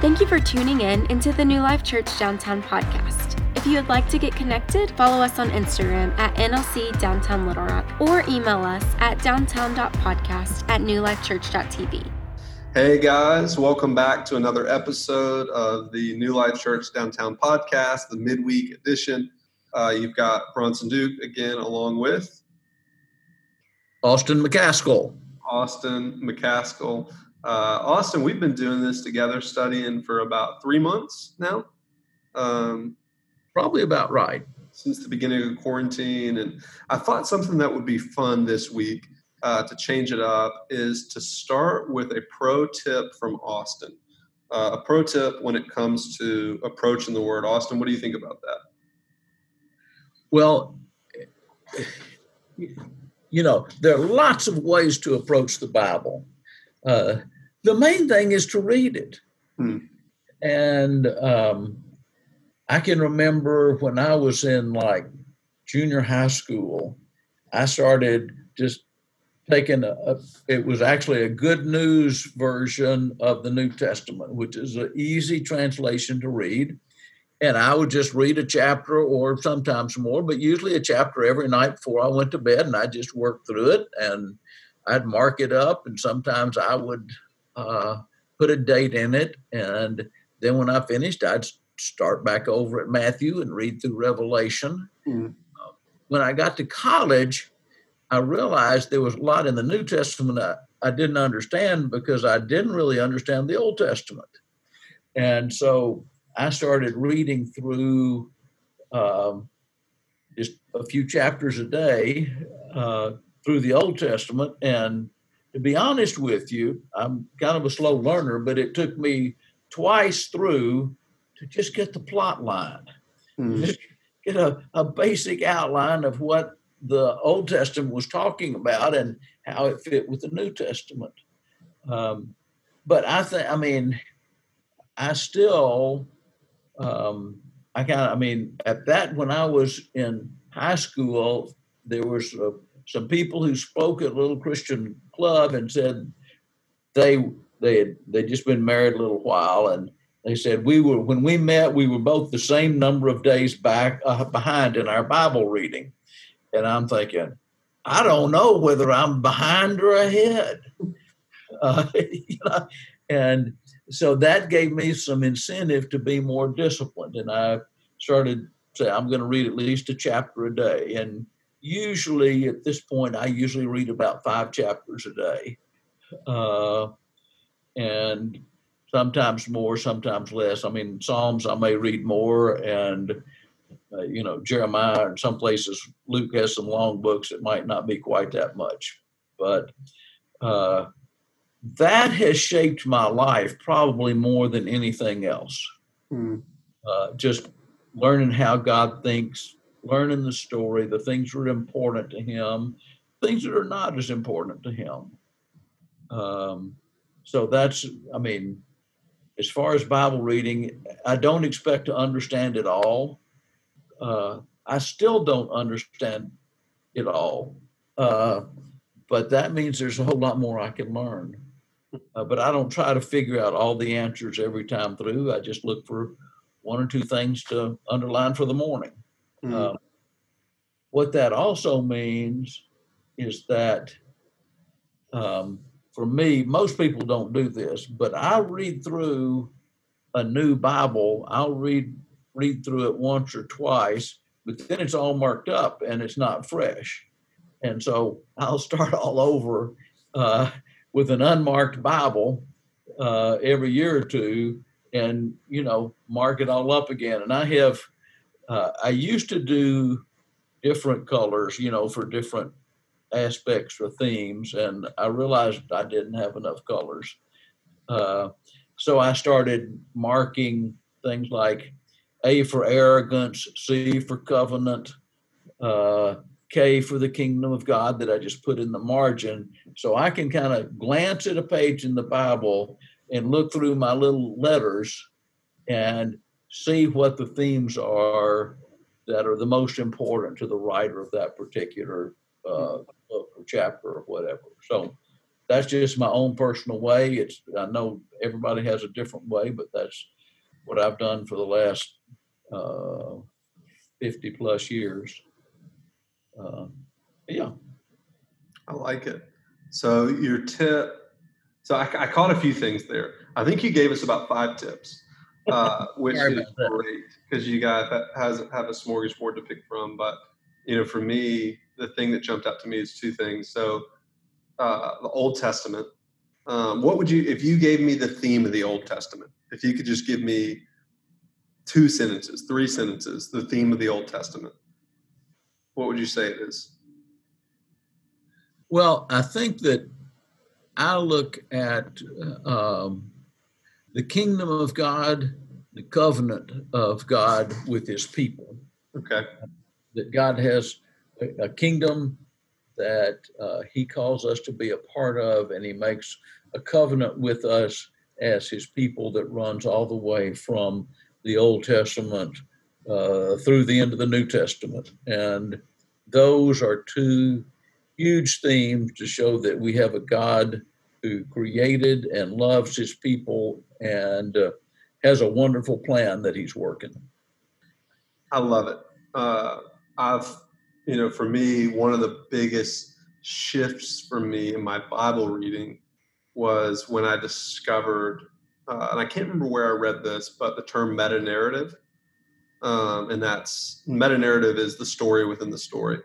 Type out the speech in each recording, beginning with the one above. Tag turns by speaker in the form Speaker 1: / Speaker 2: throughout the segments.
Speaker 1: Thank you for tuning in into the New Life Church Downtown podcast. If you would like to get connected, follow us on Instagram at NLC Downtown Little Rock or email us at downtown.podcast at newlifechurch.tv.
Speaker 2: Hey guys, welcome back to another episode of the New Life Church Downtown podcast, the midweek edition. Uh, you've got Bronson Duke again, along with
Speaker 3: Austin McCaskill.
Speaker 2: Austin McCaskill. Uh, Austin, we've been doing this together, studying for about three months now. Um,
Speaker 3: Probably about right.
Speaker 2: Since the beginning of quarantine. And I thought something that would be fun this week uh, to change it up is to start with a pro tip from Austin. Uh, a pro tip when it comes to approaching the word. Austin, what do you think about that?
Speaker 3: Well, you know, there are lots of ways to approach the Bible. Uh, the main thing is to read it. Hmm. And um, I can remember when I was in like junior high school, I started just taking a, a, it was actually a good news version of the New Testament, which is an easy translation to read. And I would just read a chapter or sometimes more, but usually a chapter every night before I went to bed, and I just worked through it and I'd mark it up, and sometimes I would uh, put a date in it. And then when I finished, I'd start back over at Matthew and read through Revelation. Mm. Uh, when I got to college, I realized there was a lot in the New Testament I, I didn't understand because I didn't really understand the Old Testament. And so I started reading through um, just a few chapters a day uh, through the Old Testament. And to be honest with you, I'm kind of a slow learner, but it took me twice through to just get the plot line, mm. just get a, a basic outline of what the Old Testament was talking about and how it fit with the New Testament. Um, but I think, I mean, I still, um, I kind of, I mean, at that when I was in high school, there was a some people who spoke at a little Christian club and said they they had they'd just been married a little while and they said we were when we met we were both the same number of days back uh, behind in our Bible reading, and I'm thinking I don't know whether I'm behind or ahead, uh, and so that gave me some incentive to be more disciplined, and I started say I'm going to read at least a chapter a day and usually at this point, I usually read about five chapters a day. Uh, and sometimes more, sometimes less. I mean, Psalms I may read more, and uh, you know, Jeremiah and some places Luke has some long books. It might not be quite that much, but uh, that has shaped my life probably more than anything else. Mm. just learning how God thinks, learning the story, the things that are important to him, things that are not as important to him. Um, so that's, I mean, as far as Bible reading, I don't expect to understand it all. Uh, I still don't understand it all. Uh, but that means there's a whole lot more I can learn. Uh, but I don't try to figure out all the answers every time through. I just look for one or two things to underline for the morning. Mm-hmm. Uh, what that also means is that um, for me, most people don't do this, but I read through a new Bible. I'll read read through it once or twice, but then it's all marked up and it's not fresh. And so I'll start all over uh, with an unmarked Bible uh, every year or two, and you know mark it all up again. And I have uh, I used to do different colors, you know, for different aspects or themes. And I realized I didn't have enough colors. Uh, so I started marking things like A for arrogance, C for covenant, uh, K for the kingdom of God that I just put in the margin. So I can kind of glance at a page in the Bible and look through my little letters and see what the themes are that are the most important to the writer of that particular uh, book or chapter or whatever. So that's just my own personal way. It's I know everybody has a different way, but that's what I've done for the last uh, 50 plus years. Uh, yeah.
Speaker 2: I like it. So your tip, so I, I, caught a few things there. I think you gave us about five tips, uh, which is great because you guys has have a smorgasbord to pick from. But you know, for me, the thing that jumped out to me is two things. So uh, the Old Testament. Um, what would you, if you gave me the theme of the Old Testament, if you could just give me two sentences, three sentences, the theme of the Old Testament, what would you say it is?
Speaker 3: Well, I think that I look at um, the kingdom of God, the covenant of God with his people.
Speaker 2: Okay.
Speaker 3: That God has a, a kingdom that uh, he calls us to be a part of, and he makes a covenant with us as his people that runs all the way from the Old Testament uh, through the end of the New Testament. And those are two huge themes to show that we have a God who created and loves his people and uh, has a wonderful plan that he's working.
Speaker 2: I love it. Uh, I've, you know, for me, one of the biggest shifts for me in my Bible reading was when I discovered, uh, and I can't remember where I read this, but the term meta narrative. Um, and that's meta narrative is the story within the story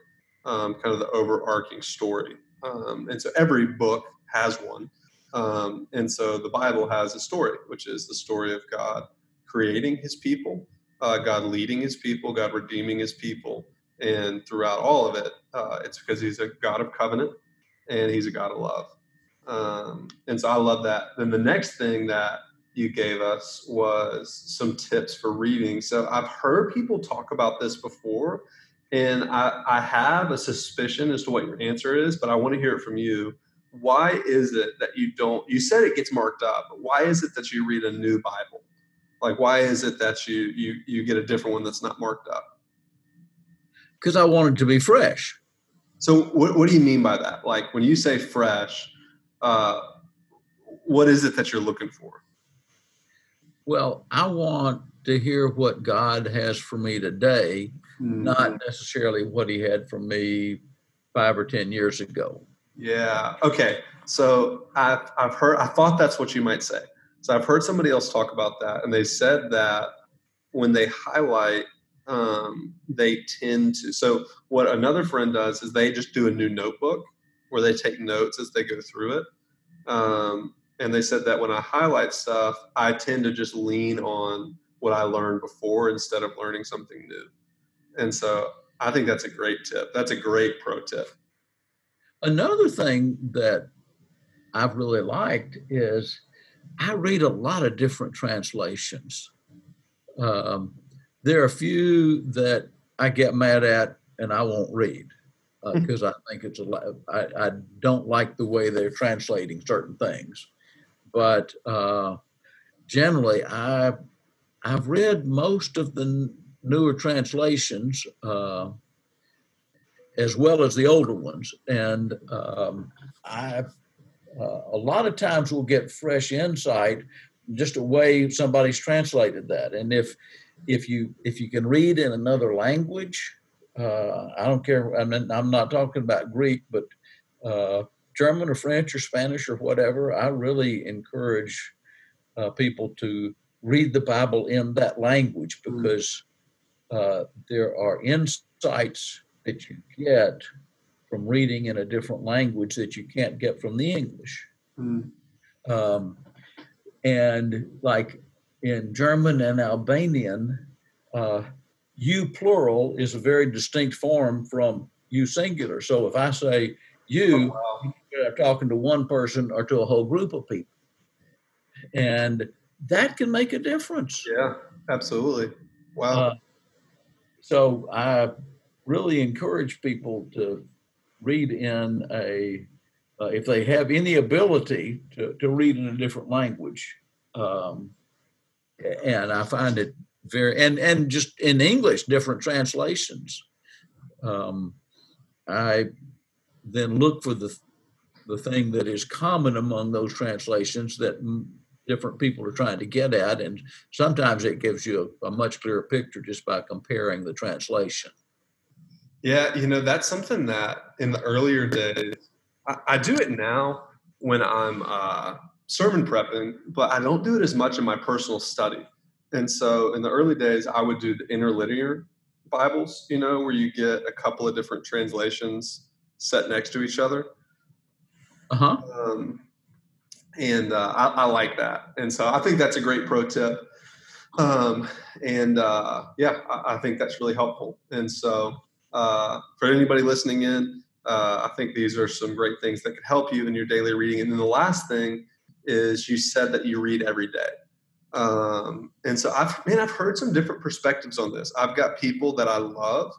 Speaker 2: um, kind of the overarching story. Um, and so every book has one. Um, and so the Bible has a story, which is the story of God creating his people, uh, God leading his people, God redeeming his people. And throughout all of it, uh, it's because he's a God of covenant and he's a God of love. Um, and so I love that. Then the next thing that you gave us was some tips for reading. So I've heard people talk about this before, and I, I have a suspicion as to what your answer is, but I want to hear it from you. Why is it that you don't? You said it gets marked up, but why is it that you read a new Bible? Like, why is it that you you you get a different one that's not marked up?
Speaker 3: Because I want it to be fresh.
Speaker 2: So, what, what do you mean by that? Like, when you say fresh, uh, what is it that you're looking for?
Speaker 3: Well, I want to hear what God has for me today mm-hmm. not necessarily what he had for me five or ten years ago.
Speaker 2: Yeah. Okay. So I've I've heard I thought that's what you might say. So I've heard somebody else talk about that, and they said that when they highlight, um, they tend to. So what another friend does is they just do a new notebook where they take notes as they go through it. Um, and they said that when I highlight stuff, I tend to just lean on what I learned before instead of learning something new. And so I think that's a great tip. That's a great pro tip.
Speaker 3: Another thing that I've really liked is I read a lot of different translations. Um, there are a few that I get mad at and I won't read because uh, I think it's a I, I don't like the way they're translating certain things. But uh, generally, I I've read most of the newer translations uh, as well as the older ones. And um, I, uh, a lot of times we'll get fresh insight just a way somebody's translated that. And if if you if you can read in another language, uh, I don't care. I mean, I'm not talking about Greek, but uh, German or French or Spanish or whatever. I really encourage uh, people to read the Bible in that language mm. because uh, there are insights that you get from reading in a different language that you can't get from the English. Mm. Um, and like in German and Albanian, uh, you plural is a very distinct form from you singular. So if I say you, oh, wow. you're talking to one person or to a whole group of people. And that can make a difference.
Speaker 2: Yeah, absolutely. Wow. Uh,
Speaker 3: so I really encourage people to read in a, uh, if they have any ability to, to read in a different language. Um, and I find it very, and, and just in English, different translations. Um, I then look for the the thing that is common among those translations that different people are trying to get at. And sometimes it gives you a, a much clearer picture just by comparing the translation.
Speaker 2: Yeah, you know, that's something that in the earlier days, I, I do it now when I'm uh, sermon prepping, but I don't do it as much in my personal study. And so in the early days, I would do the interlinear Bibles, you know, where you get a couple of different translations set next to each other.
Speaker 3: Uh huh.
Speaker 2: Um, and uh, I, I, like that. And so I think that's a great pro tip. Um, and uh, yeah, I, I, think that's really helpful. And so uh, for anybody listening in, uh, I think these are some great things that could help you in your daily reading. And then the last thing is you said that you read every day. Um, and so I've man, I've heard some different perspectives on this. I've got people that I love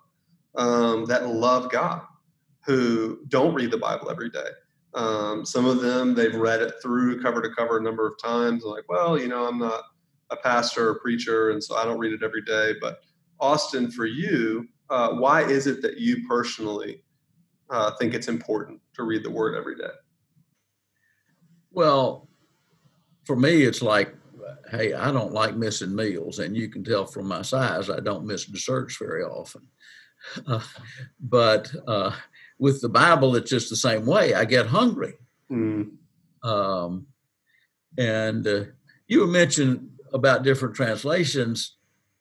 Speaker 2: um, that love God who don't read the Bible every day. Um, some of them they've read it through cover to cover a number of times. Like, well, you know, I'm not a pastor or preacher, and so I don't read it every day. But Austin, for you, uh, why is it that you personally uh, think it's important to read the Word every day?
Speaker 3: Well, for me, it's like, hey, I don't like missing meals, and you can tell from my size, I don't miss desserts very often. Uh, but uh, with the Bible, it's just the same way. I get hungry. Mm. Um, and uh, you mentioned about different translations.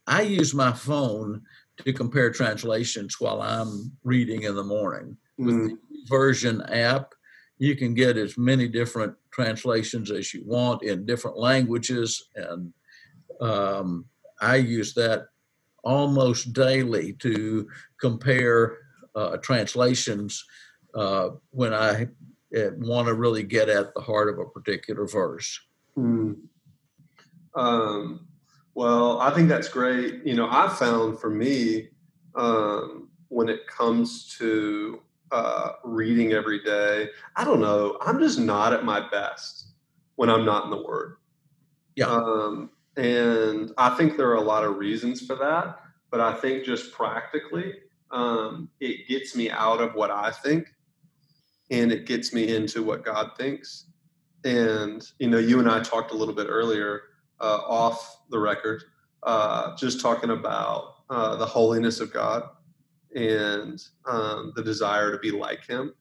Speaker 3: I use my phone to compare translations while I'm reading in the morning. Mm. With the version app, you can get as many different translations as you want in different languages. And um, I use that almost daily to compare uh, translations uh, when I uh, want to really get at the heart of a particular verse. Mm.
Speaker 2: Um, well, I think that's great. You know, I found for me um, when it comes to uh, reading every day, I don't know, I'm just not at my best when I'm not in the Word.
Speaker 3: Yeah.
Speaker 2: Um, and I think there are a lot of reasons for that, but I think just practically, um, it gets me out of what I think and it gets me into what God thinks. And, you know, you and I talked a little bit earlier uh, off the record, uh, just talking about uh, the holiness of God and um, the desire to be like Him.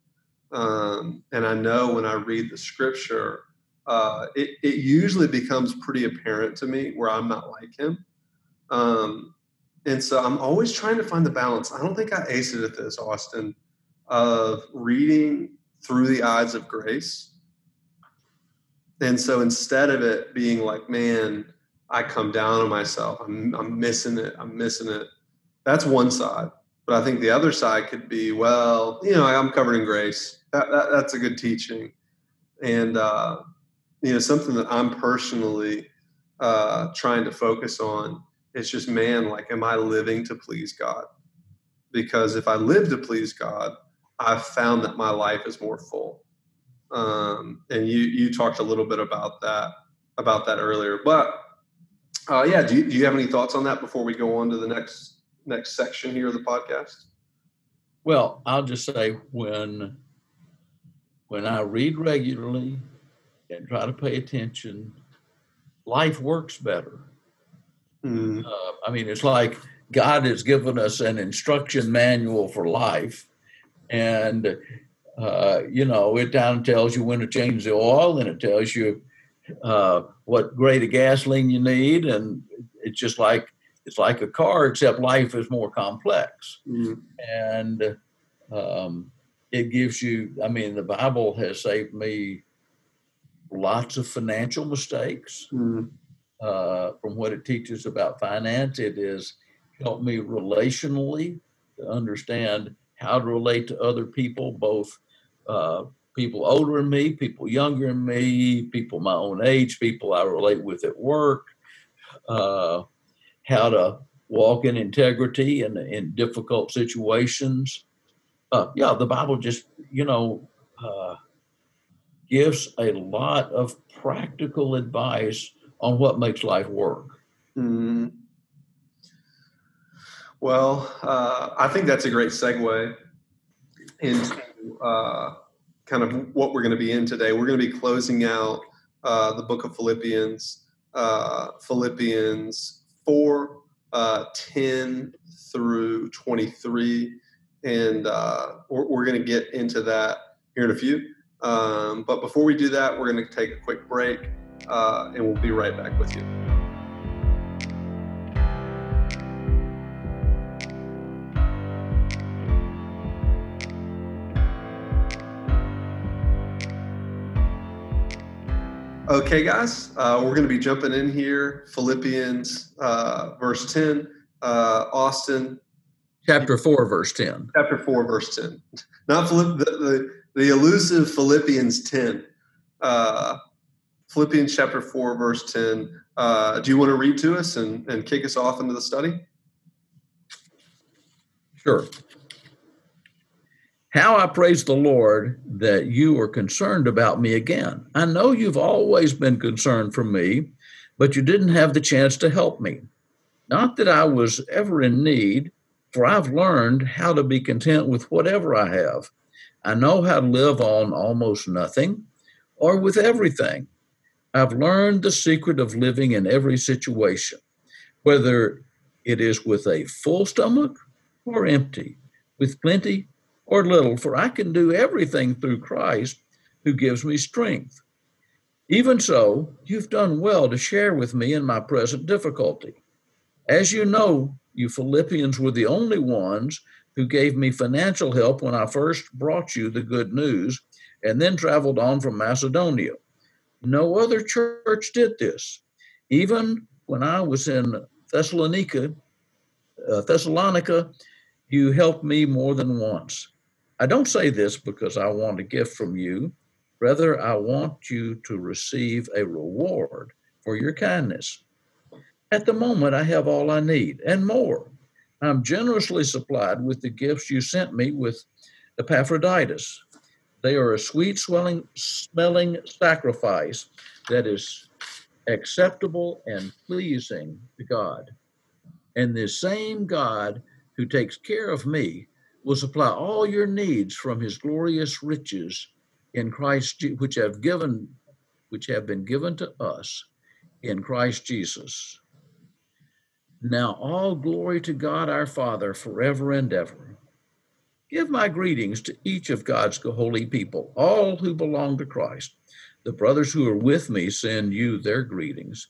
Speaker 2: Um, and I know when I read the scripture, uh, it, it usually becomes pretty apparent to me where I'm not like Him. Um, and so I'm always trying to find the balance. I don't think I aced it at this, Austin, of reading through the eyes of grace. And so instead of it being like, man, I come down on myself, I'm, I'm missing it, I'm missing it. That's one side. But I think the other side could be, well, you know, I'm covered in grace. That, that, that's a good teaching. And, uh, you know, something that I'm personally uh, trying to focus on is just, man, like, am I living to please God? Because if I live to please God, I've found that my life is more full. Um, and you you talked a little bit about that about that earlier, but uh, yeah, do you, do you have any thoughts on that before we go on to the next next section here of the podcast?
Speaker 3: Well, I'll just say when when I read regularly and try to pay attention, life works better. Mm. Uh, I mean, it's like God has given us an instruction manual for life, and uh, you know, it down tells you when to change the oil, and it tells you uh, what grade of gasoline you need, and it's just like it's like a car, except life is more complex, mm. and um, it gives you. I mean, the Bible has saved me lots of financial mistakes. Mm uh, from what it teaches about finance. It has helped me relationally to understand how to relate to other people, both uh, people older than me, people younger than me, people my own age, people I relate with at work, uh, how to walk in integrity in, in difficult situations. Uh, yeah, the Bible just, you know, uh, gives a lot of practical advice on what makes life work?
Speaker 2: Mm. Well, uh, I think that's a great segue into uh, kind of what we're going to be in today. We're going to be closing out uh, the book of Philippians, uh, Philippians 4, uh, 10 through 23. And uh, we're, we're going to get into that here in a few. Um, but before we do that, we're going to take a quick break and we'll be right back with you. Okay, guys, uh, we're going to be jumping in here. Philippians, uh, verse 10. Uh, Austin.
Speaker 3: Chapter 4, verse 10.
Speaker 2: Chapter 4, verse 10. Not Philipp, the, the, the elusive Philippians 10. Uh, Philippians chapter 4, verse 10. Uh, do you want to read to us and, and kick us off into the study?
Speaker 3: Sure. How I praise the Lord that you are concerned about me again. I know you've always been concerned for me, but you didn't have the chance to help me. Not that I was ever in need, for I've learned how to be content with whatever I have. I know how to live on almost nothing or with everything. I've learned the secret of living in every situation, whether it is with a full stomach or empty, with plenty or little, for I can do everything through Christ who gives me strength. Even so, you've done well to share with me in my present difficulty. As you know, you Philippians were the only ones who gave me financial help when I first brought you the good news and then traveled on from Macedonia. No other church did this. Even when I was in Thessalonica, uh, Thessalonica, you helped me more than once. I don't say this because I want a gift from you. Rather, I want you to receive a reward for your kindness. At the moment, I have all I need and more. I'm generously supplied with the gifts you sent me with Epaphroditus. They are a sweet swelling, smelling sacrifice that is acceptable and pleasing to God. And the same God who takes care of me will supply all your needs from his glorious riches in Christ which have given which have been given to us in Christ Jesus. Now all glory to God our Father forever and ever. Give my greetings to each of God's holy people, all who belong to Christ. The brothers who are with me send you their greetings,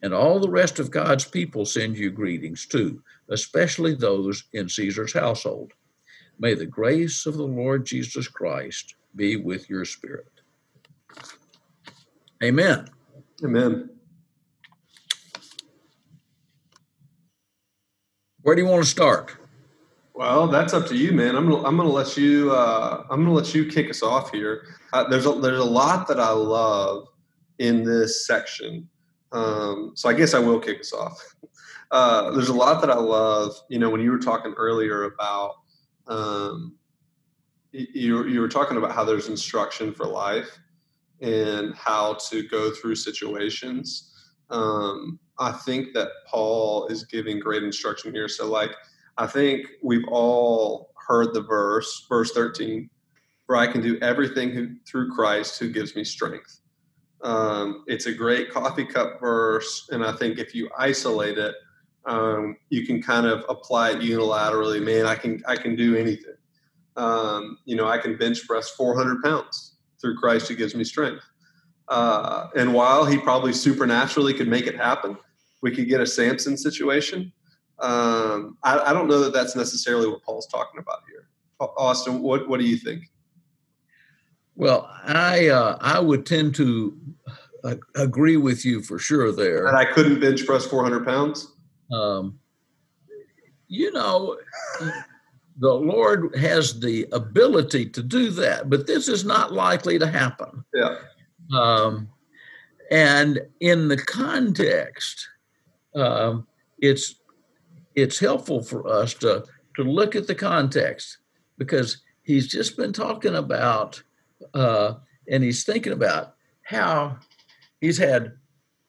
Speaker 3: and all the rest of God's people send you greetings too, especially those in Caesar's household. May the grace of the Lord Jesus Christ be with your spirit. Amen.
Speaker 2: Amen.
Speaker 3: Where do you want to start?
Speaker 2: Well, that's up to you, man. I'm gonna I'm gonna let you uh, I'm gonna let you kick us off here. Uh, there's a there's a lot that I love in this section, um, so I guess I will kick us off. Uh, there's a lot that I love. You know, when you were talking earlier about um, you, you were talking about how there's instruction for life and how to go through situations. Um, I think that Paul is giving great instruction here. So, like, I think we've all heard the verse, verse 13, for I can do everything who, through Christ who gives me strength. Um, it's a great coffee cup verse, and I think if you isolate it, um, you can kind of apply it unilaterally. Man, I can I can do anything. Um, you know, I can bench press 400 pounds through Christ who gives me strength. Uh, and while he probably supernaturally could make it happen, we could get a Samson situation. Um, I, I, don't know that that's necessarily what Paul's talking about here. Austin, what what do you think?
Speaker 3: Well, I uh, I would tend to uh, agree with you for sure there.
Speaker 2: And I couldn't bench press 400 pounds. Um,
Speaker 3: you know, the Lord has the ability to do that, but this is not likely to happen.
Speaker 2: Yeah. Um,
Speaker 3: and in the context, um, it's it's helpful for us to to look at the context because he's just been talking about uh, and he's thinking about how he's had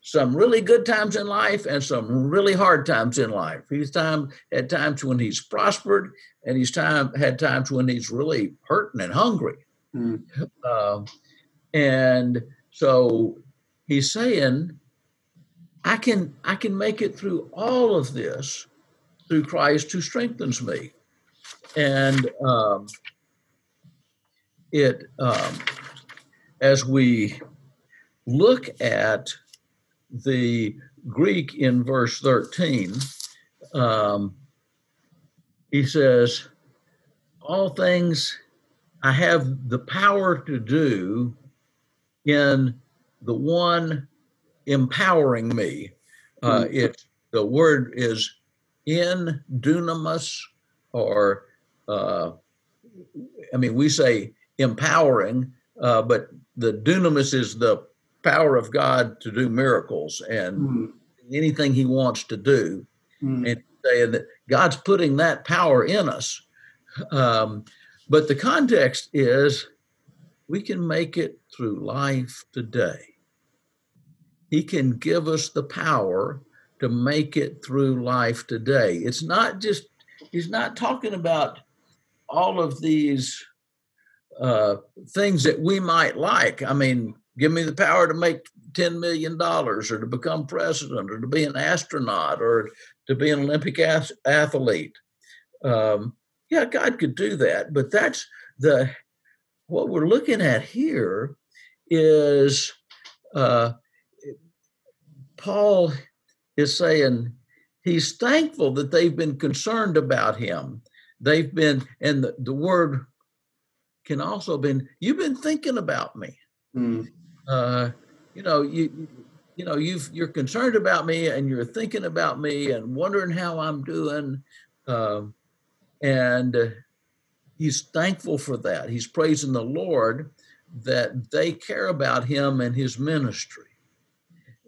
Speaker 3: some really good times in life and some really hard times in life. He's time had times when he's prospered, and he's time had times when he's really hurting and hungry. Mm. Uh, and so he's saying, I can I can make it through all of this through Christ who strengthens me. And um, it um, as we look at the Greek in verse 13, um, he says, All things I have the power to do in the one empowering me. Uh, mm-hmm. it the word is in dunamis, or uh, I mean, we say empowering, uh, but the dunamis is the power of God to do miracles and mm. anything He wants to do, mm. and saying that God's putting that power in us. Um, but the context is we can make it through life today. He can give us the power to make it through life today. It's not just, he's not talking about all of these uh, things that we might like. I mean, give me the power to make $10 million or to become president or to be an astronaut or to be an Olympic ath- athlete. Um, yeah, God could do that, but that's the what we're looking at here is uh, Paul is saying he's thankful that they've been concerned about him. They've been, and the, the word can also been, you've been thinking about me. Mm. Uh, you know, you you know, you've you're concerned about me and you're thinking about me and wondering how I'm doing. Uh, and uh, he's thankful for that. He's praising the Lord that they care about him and his ministry.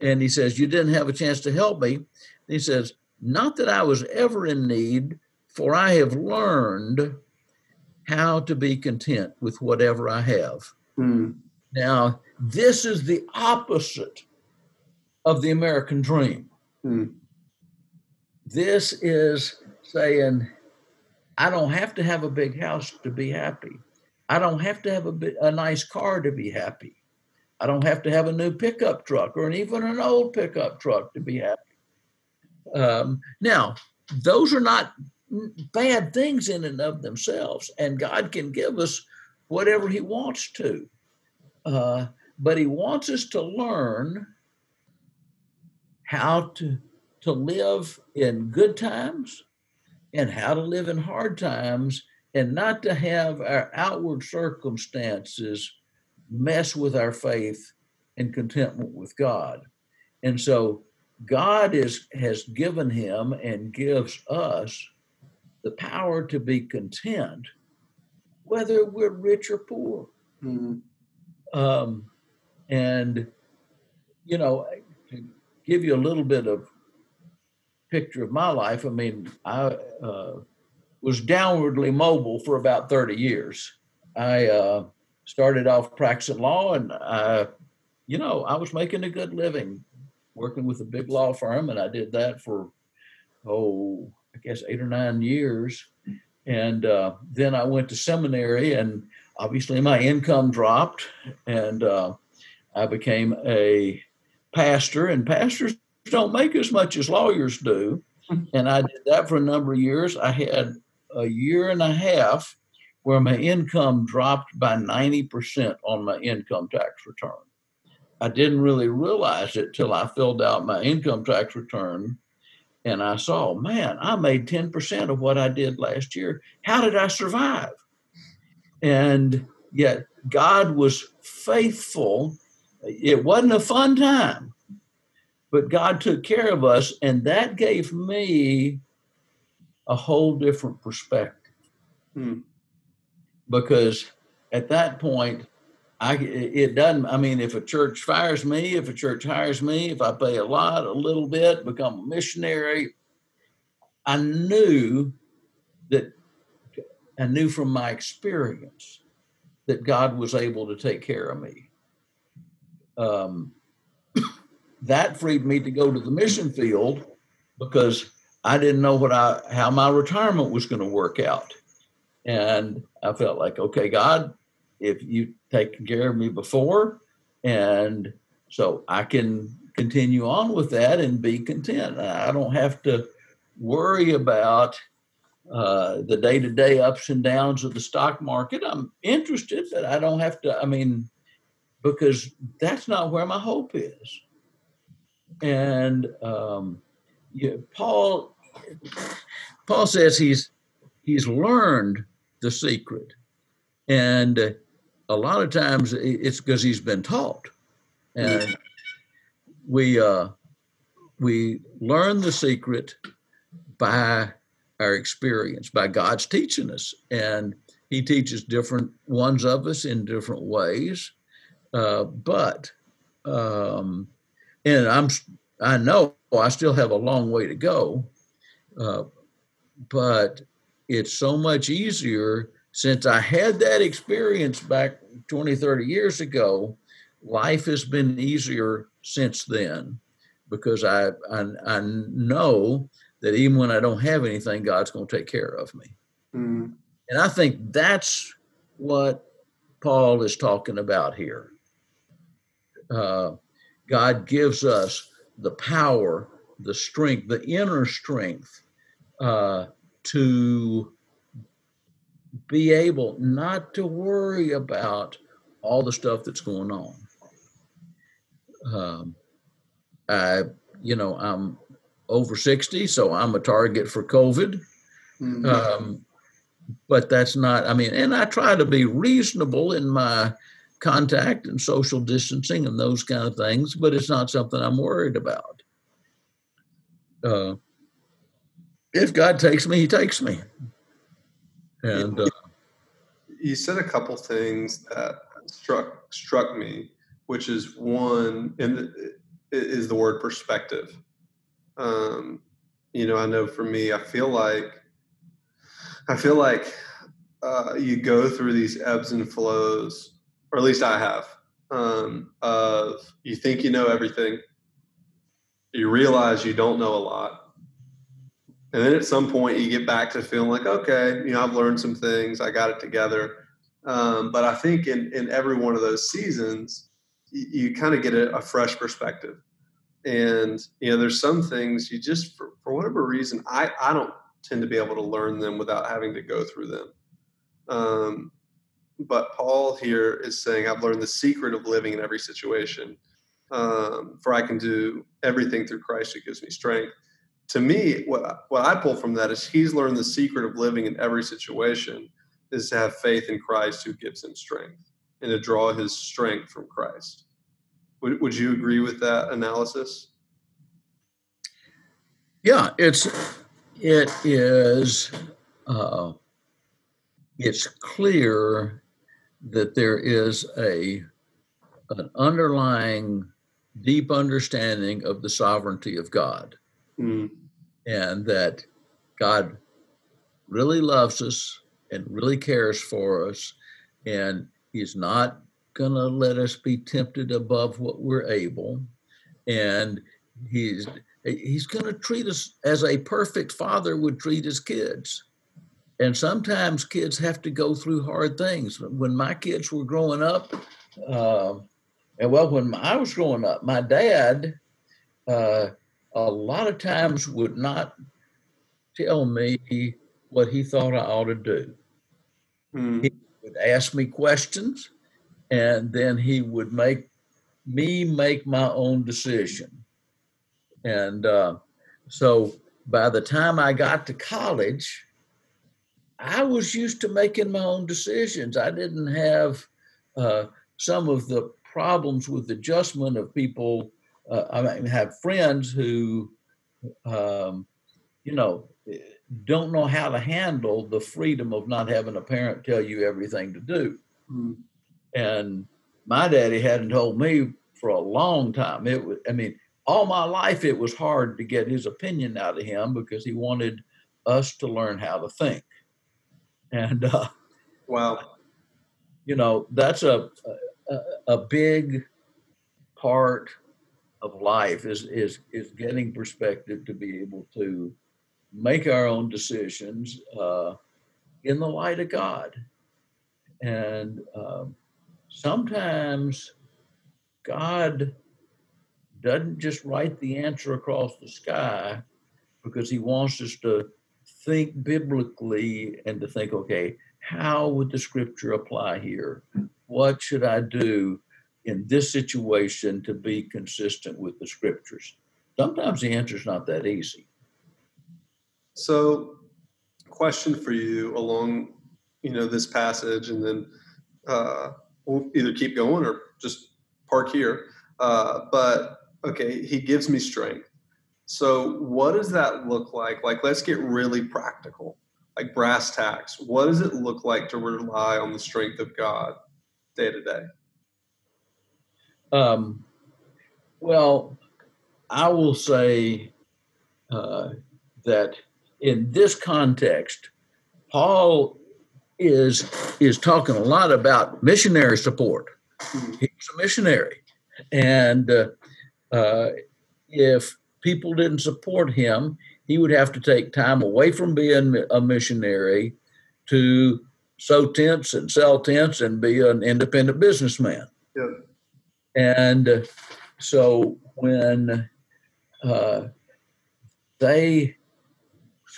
Speaker 3: And he says, You didn't have a chance to help me. And he says, Not that I was ever in need, for I have learned how to be content with whatever I have. Mm. Now, this is the opposite of the American dream. Mm. This is saying, I don't have to have a big house to be happy. I don't have to have a, a nice car to be happy. I don't have to have a new pickup truck or even an old pickup truck to be happy. Um, now, those are not bad things in and of themselves, and God can give us whatever He wants to. Uh, but He wants us to learn how to, to live in good times and how to live in hard times and not to have our outward circumstances mess with our faith and contentment with God. And so God is has given him and gives us the power to be content, whether we're rich or poor. Mm-hmm. Um, and you know, to give you a little bit of picture of my life, I mean, I uh, was downwardly mobile for about 30 years. I uh, started off practicing law and I, you know, I was making a good living working with a big law firm and I did that for, oh, I guess eight or nine years. And uh, then I went to seminary and obviously my income dropped and uh, I became a pastor and pastors don't make as much as lawyers do. And I did that for a number of years. I had a year and a half where my income dropped by 90% on my income tax return. I didn't really realize it till I filled out my income tax return and I saw, man, I made 10% of what I did last year. How did I survive? And yet God was faithful. It wasn't a fun time, but God took care of us. And that gave me a whole different perspective. Hmm because at that point, I it doesn't. I mean, if a church fires me, if a church hires me, if I pay a lot, a little bit, become a missionary, I knew that I knew from my experience that God was able to take care of me. Um, that freed me to go to the mission field because I didn't know what I how my retirement was going to work out. And I felt like, okay, God, if you taken care of me before, and so I can continue on with that and be content. I don't have to worry about uh, the day to day ups and downs of the stock market. I'm interested, but I don't have to. I mean, because that's not where my hope is. And um, Paul, Paul says he's he's learned the secret, and a lot of times it's because he's been taught, and we uh, we learn the secret by our experience, by God's teaching us, and He teaches different ones of us in different ways. Uh, but um, and I'm I know I still have a long way to go, uh, but it's so much easier since I had that experience back 20, 30 years ago. Life has been easier since then because I, I, I know that even when I don't have anything, God's going to take care of me. Mm. And I think that's what Paul is talking about here. Uh, God gives us the power, the strength, the inner strength uh, to be able not to worry about all the stuff that's going on. Um, I, you know, I'm over 60, so I'm a target for COVID. Mm-hmm. Um, but that's not, I mean, and I try to be reasonable in my contact and social distancing and those kind of things, but it's not something I'm worried about. Uh, if God takes me, He takes me. And uh,
Speaker 2: you said a couple things that struck struck me, which is one, and is the word perspective. Um, you know, I know for me, I feel like I feel like uh, you go through these ebbs and flows or at least I have, um, of you think you know everything, you realize you don't know a lot, and then at some point you get back to feeling like, okay, you know, I've learned some things, I got it together. Um, but I think in in every one of those seasons, you, you kind of get a, a, fresh perspective, and you know, there's some things you just for, for whatever reason, I I don't tend to be able to learn them without having to go through them. Um, but Paul here is saying, I've learned the secret of living in every situation, um, for I can do everything through Christ who gives me strength. To me, what, what I pull from that is he's learned the secret of living in every situation is to have faith in Christ who gives him strength and to draw his strength from Christ. Would, would you agree with that analysis?
Speaker 3: Yeah, it's it is uh, it's clear that there is a an underlying deep understanding of the sovereignty of God, mm. and that God really loves us and really cares for us, and He's not going to let us be tempted above what we're able, and He's He's going to treat us as a perfect father would treat his kids and sometimes kids have to go through hard things. When my kids were growing up, uh, and well, when I was growing up, my dad uh, a lot of times would not tell me what he thought I ought to do. Mm. He would ask me questions, and then he would make me make my own decision. And uh, so by the time I got to college, I was used to making my own decisions. I didn't have uh, some of the problems with adjustment of people. Uh, I mean, have friends who, um, you know, don't know how to handle the freedom of not having a parent tell you everything to do. Mm-hmm. And my daddy hadn't told me for a long time. It was, I mean, all my life it was hard to get his opinion out of him because he wanted us to learn how to think and uh,
Speaker 2: wow,
Speaker 3: you know that's a, a a big part of life is is is getting perspective to be able to make our own decisions uh, in the light of God, And um, sometimes God doesn't just write the answer across the sky because he wants us to think biblically and to think, okay, how would the scripture apply here? What should I do in this situation to be consistent with the scriptures? Sometimes the answer is not that easy.
Speaker 2: So, question for you along, you know, this passage, and then uh, we'll either keep going or just park here. Uh, but okay, he gives me strength. So, what does that look like? Like, let's get really practical, like brass tacks. What does it look like to rely on the strength of God day to day?
Speaker 3: Um, well, I will say uh, that in this context, Paul is is talking a lot about missionary support. Mm-hmm. He's a missionary, and uh, uh, if people didn't support him, he would have to take time away from being a missionary to sew tents and sell tents and be an independent businessman. Yeah. And uh, so when uh, they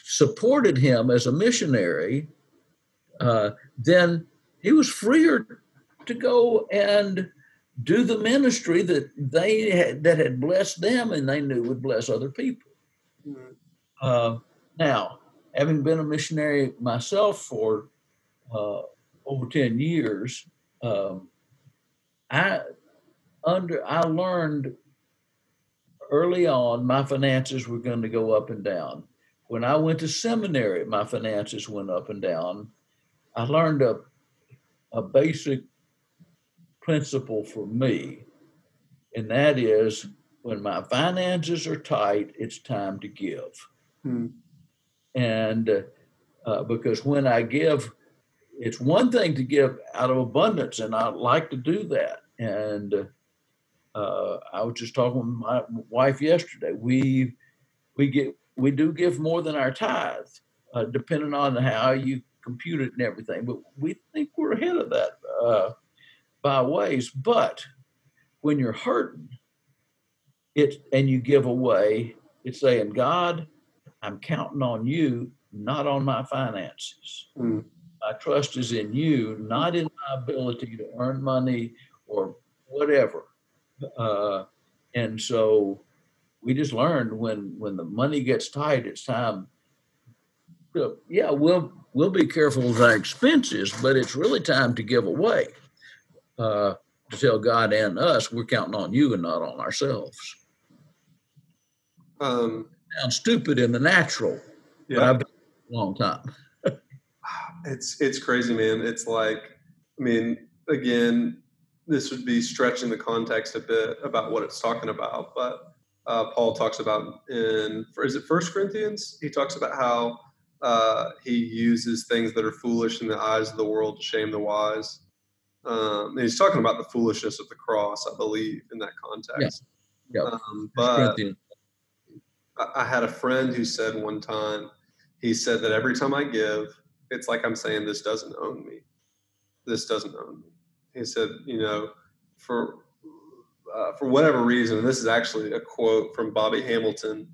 Speaker 3: supported him as a missionary, uh, then he was freer to go and do the ministry that they had, that had blessed them and they knew would bless other people. Mm-hmm. Uh, now, having been a missionary myself for uh, over ten years, um, I under I learned early on my finances were going to go up and down. When I went to seminary, my finances went up and down. I learned a a basic principle for me, and that is when my finances are tight, it's time to give. Hmm. And uh, uh, because when I give, it's one thing to give out of abundance, and I like to do that. And uh, I was just talking with my wife yesterday. We we get we do give more than our tithe, uh, depending on how you compute it and everything. But we think we're ahead of that uh, by ways. But when you're hurting, it and you give away, it's saying, God, I'm counting on you, not on my finances. Mm. My trust is in you, not in my ability to earn money or whatever. Uh, and so we just learned when when the money gets tight, it's time. To, yeah, we'll we'll be careful with our expenses, but it's really time to give away uh, to tell God and us we're counting on you and not on ourselves. Um, Sounds stupid in the natural, yeah. but I've been a long time.
Speaker 2: it's it's crazy, man. It's like, I mean, again, this would be stretching the context a bit about what it's talking about, but uh, Paul talks about in is it First Corinthians? He talks about how uh, he uses things that are foolish in the eyes of the world to shame the wise. Um, he's talking about the foolishness of the cross, I believe, in that context. Yeah. yeah. Um, but I, I had a friend who said one time, he said that every time I give, it's like I'm saying, this doesn't own me. This doesn't own me. He said, you know, for uh, for whatever reason, this is actually a quote from Bobby Hamilton.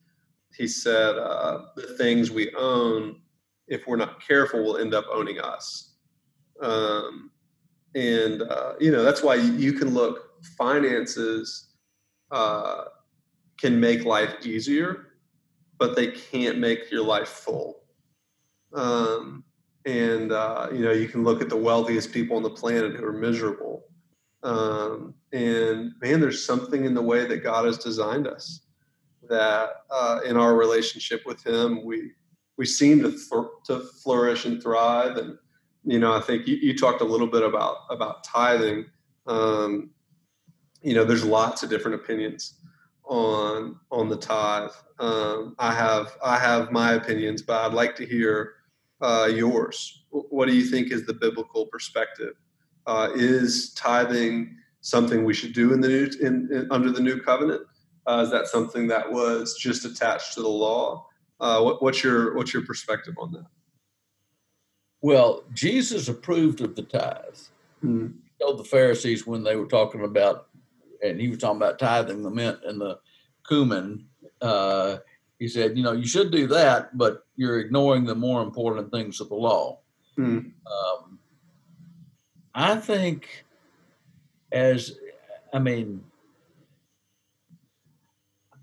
Speaker 2: He said, uh, "The things we own, if we're not careful, will end up owning us." Um, and uh, you know that's why you can look finances uh, can make life easier but they can't make your life full. Um, and uh, you know you can look at the wealthiest people on the planet who are miserable. Um, and man there's something in the way that god has designed us that uh, in our relationship with him we we seem to, th- to flourish and thrive and you know, I think you, you talked a little bit about about tithing. Um, you know, there's lots of different opinions on on the tithe. Um, I have I have my opinions, but I'd like to hear uh, yours. What do you think is the biblical perspective? Uh, is tithing something we should do in the new in, in under the new covenant? Uh, is that something that was just attached to the law? Uh, what, what's your what's your perspective on that?
Speaker 3: Well, Jesus approved of the tithe. Mm-hmm. He told the Pharisees when they were talking about, and he was talking about tithing the mint and the cumin. Uh, he said, you know, you should do that, but you're ignoring the more important things of the law. Mm-hmm. Um, I think, as I mean,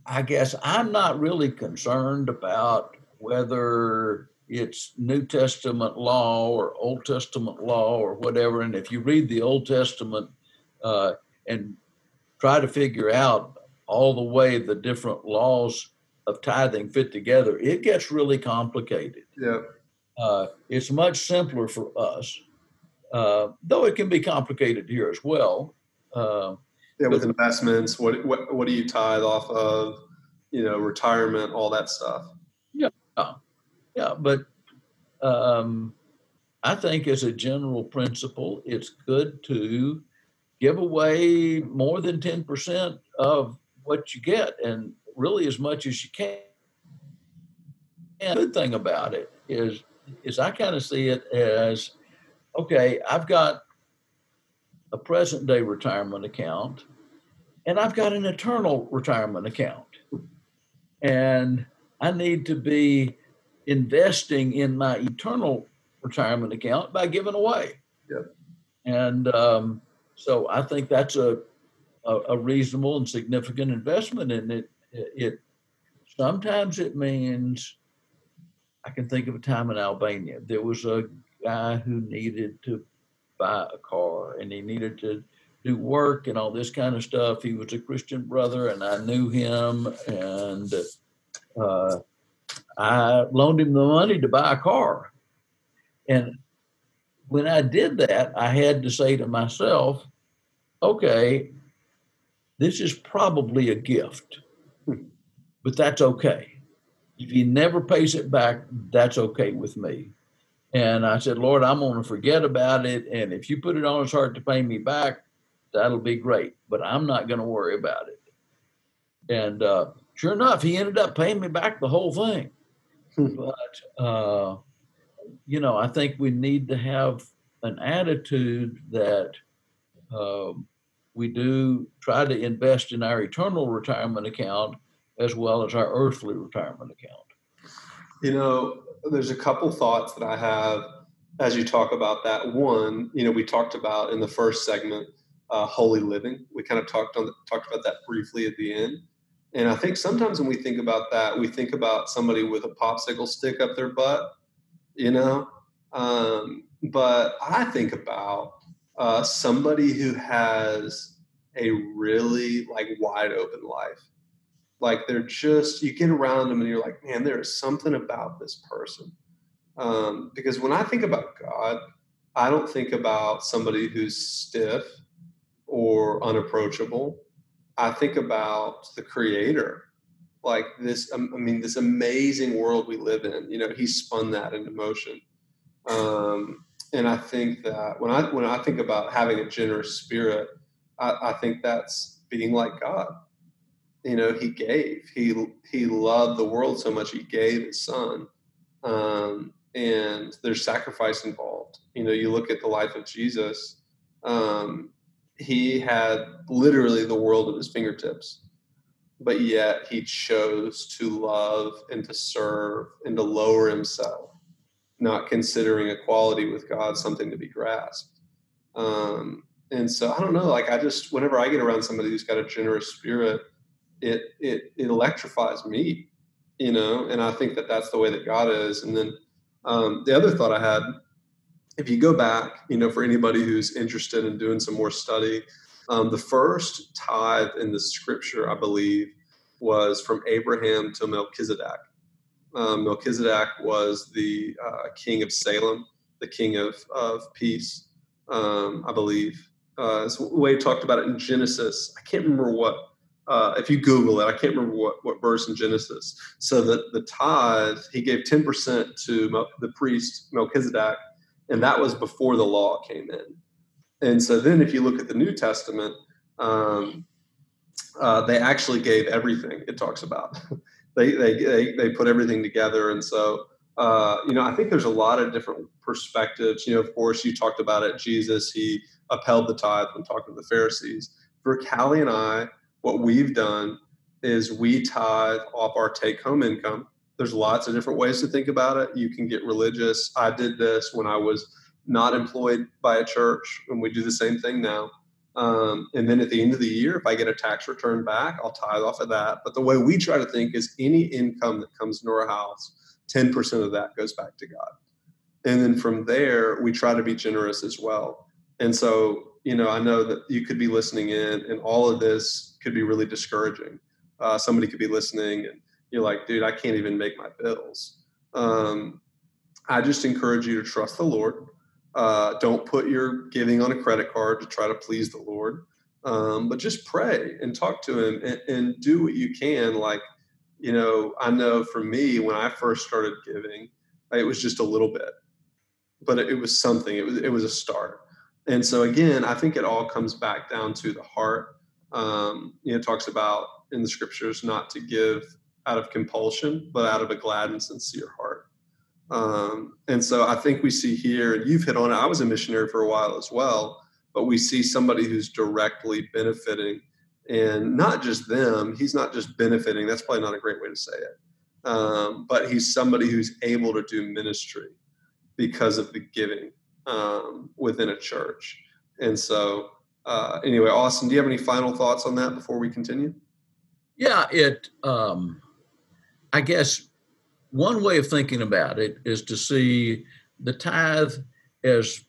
Speaker 3: I guess I'm not really concerned about whether it's New Testament law or Old Testament law or whatever. And if you read the Old Testament uh, and try to figure out all the way the different laws of tithing fit together, it gets really complicated.
Speaker 2: Yeah.
Speaker 3: Uh, it's much simpler for us, uh, though it can be complicated here as well.
Speaker 2: Uh, yeah, with investments, what, what what do you tithe off of? You know, retirement, all that stuff.
Speaker 3: Yeah, yeah, but um, I think as a general principle, it's good to give away more than ten percent of what you get, and really as much as you can. And the good thing about it is, is I kind of see it as, okay, I've got a present day retirement account and I've got an eternal retirement account. And I need to be investing in my eternal retirement account by giving away.
Speaker 2: Yep.
Speaker 3: And um, so I think that's a, a, a, reasonable and significant investment. And it, it sometimes it means I can think of a time in Albania. There was a guy who needed to buy a car and he needed to do work and all this kind of stuff. He was a Christian brother, and I knew him, and uh, I loaned him the money to buy a car. And when I did that, I had to say to myself, okay, this is probably a gift, but that's okay. If he never pays it back, that's okay with me. And I said, Lord, I'm going to forget about it. And if you put it on his heart to pay me back, that'll be great, but I'm not going to worry about it. And uh, sure enough, he ended up paying me back the whole thing. Hmm. but, uh, you know, I think we need to have an attitude that uh, we do try to invest in our eternal retirement account as well as our earthly retirement account.
Speaker 2: You know, there's a couple thoughts that I have as you talk about that. One, you know, we talked about in the first segment uh, holy living. We kind of talked on the, talked about that briefly at the end. And I think sometimes when we think about that, we think about somebody with a popsicle stick up their butt, you know. Um, but I think about uh, somebody who has a really like wide open life. Like they're just you get around them and you're like, man, there is something about this person. Um, because when I think about God, I don't think about somebody who's stiff or unapproachable. I think about the creator, like this, um, I mean, this amazing world we live in. You know, he spun that into motion. Um, and I think that when I when I think about having a generous spirit, I, I think that's being like God. You know, he gave. He he loved the world so much he gave his son. Um, and there's sacrifice involved. You know, you look at the life of Jesus. Um, he had literally the world at his fingertips, but yet he chose to love and to serve and to lower himself, not considering equality with God something to be grasped. Um, and so I don't know, like I just whenever I get around somebody who's got a generous spirit, it it it electrifies me, you know. And I think that that's the way that God is. And then um, the other thought I had if you go back, you know, for anybody who's interested in doing some more study, um, the first tithe in the scripture, I believe, was from Abraham to Melchizedek. Um, Melchizedek was the uh, king of Salem, the king of, of peace, um, I believe. Uh, way talked about it in Genesis. I can't remember what, uh, if you Google it, I can't remember what, what verse in Genesis. So the, the tithe, he gave 10% to Mel- the priest Melchizedek and that was before the law came in. And so then, if you look at the New Testament, um, uh, they actually gave everything. It talks about they, they they they put everything together, and so uh, you know, I think there's a lot of different perspectives. You know, of course, you talked about it. Jesus, he upheld the tithe when talking to the Pharisees. For Callie and I, what we've done is we tithe off our take home income. There's lots of different ways to think about it. You can get religious. I did this when I was not employed by a church, and we do the same thing now. Um, and then at the end of the year, if I get a tax return back, I'll tithe off of that. But the way we try to think is any income that comes into our house, 10% of that goes back to God. And then from there, we try to be generous as well. And so, you know, I know that you could be listening in, and all of this could be really discouraging. Uh, somebody could be listening, and you're like, dude, I can't even make my bills. Um, I just encourage you to trust the Lord. Uh, don't put your giving on a credit card to try to please the Lord, um, but just pray and talk to Him and, and do what you can. Like, you know, I know for me, when I first started giving, it was just a little bit, but it, was something. It was it was a start. And so again, I think it all comes back down to the heart. Um, you know, talks about in the scriptures not to give out of compulsion, but out of a glad and sincere heart. Um, and so I think we see here, and you've hit on it. I was a missionary for a while as well, but we see somebody who's directly benefiting, and not just them. He's not just benefiting. That's probably not a great way to say it. Um, but he's somebody who's able to do ministry because of the giving um, within a church. And so, uh, anyway, Austin, do you have any final thoughts on that before we continue?
Speaker 3: Yeah, it. Um, I guess one way of thinking about it is to see the tithe as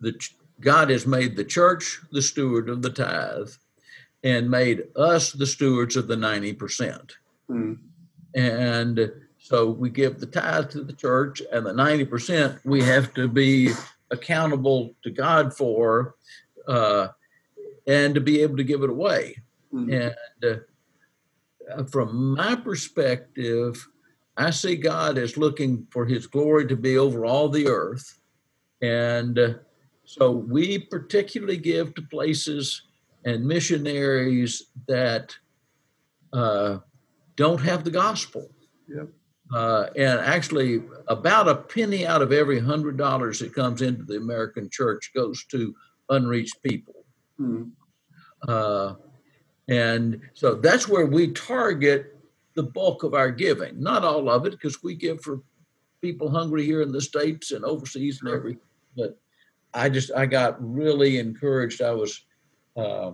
Speaker 3: the God has made the church the steward of the tithe and made us the stewards of the 90%. Mm. And so we give the tithe to the church, and the 90% we have to be accountable to God for uh, and to be able to give it away. Mm. And uh, from my perspective, I see God as looking for his glory to be over all the earth. And uh, so we particularly give to places and missionaries that uh, don't have the gospel.
Speaker 2: Yep.
Speaker 3: Uh, and actually, about a penny out of every hundred dollars that comes into the American church goes to unreached people. Mm. And so that's where we target the bulk of our giving. Not all of it, because we give for people hungry here in the States and overseas and everything. But I just, I got really encouraged. I was uh,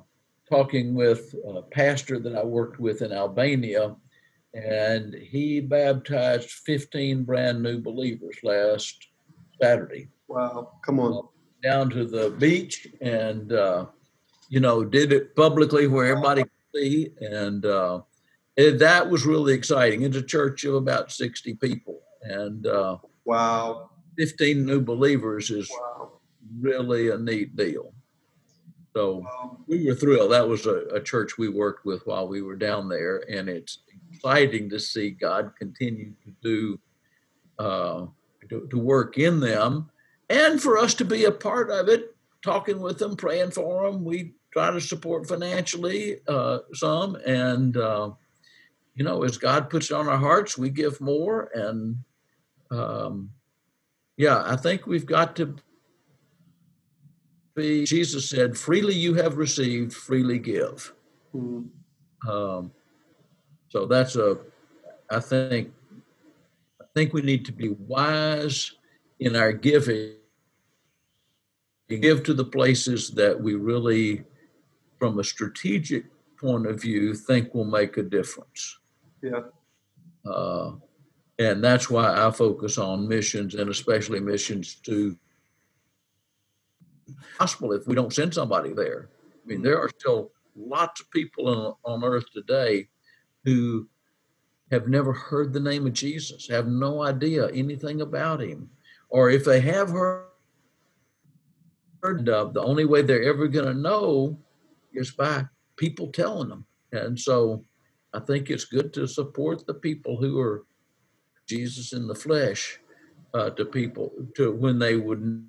Speaker 3: talking with a pastor that I worked with in Albania, and he baptized 15 brand new believers last Saturday.
Speaker 2: Wow, come on. Uh,
Speaker 3: down to the beach and, uh, you know, did it publicly where everybody could see. And, uh, it, that was really exciting. It's a church of about 60 people. And uh,
Speaker 2: wow,
Speaker 3: 15 new believers is wow. really a neat deal. So wow. we were thrilled. That was a, a, church we worked with while we were down there. And it's exciting to see God continue to do, uh, to, to work in them and for us to be a part of it, talking with them, praying for them. We try to support financially uh, some and uh, you know, as God puts it on our hearts, we give more. And um, yeah, I think we've got to be, Jesus said, freely you have received, freely give. Mm-hmm. Um, so that's a, I think, I think we need to be wise in our giving. Give to the places that we really, from a strategic point of view, think will make a difference.
Speaker 2: Yeah.
Speaker 3: Uh, and that's why I focus on missions and especially missions to gospel if we don't send somebody there. I mean, there are still lots of people on, on earth today who have never heard the name of Jesus, have no idea anything about him. Or if they have heard, heard of, the only way they're ever going to know is by people telling them. And so I think it's good to support the people who are Jesus in the flesh uh, to people to when they would.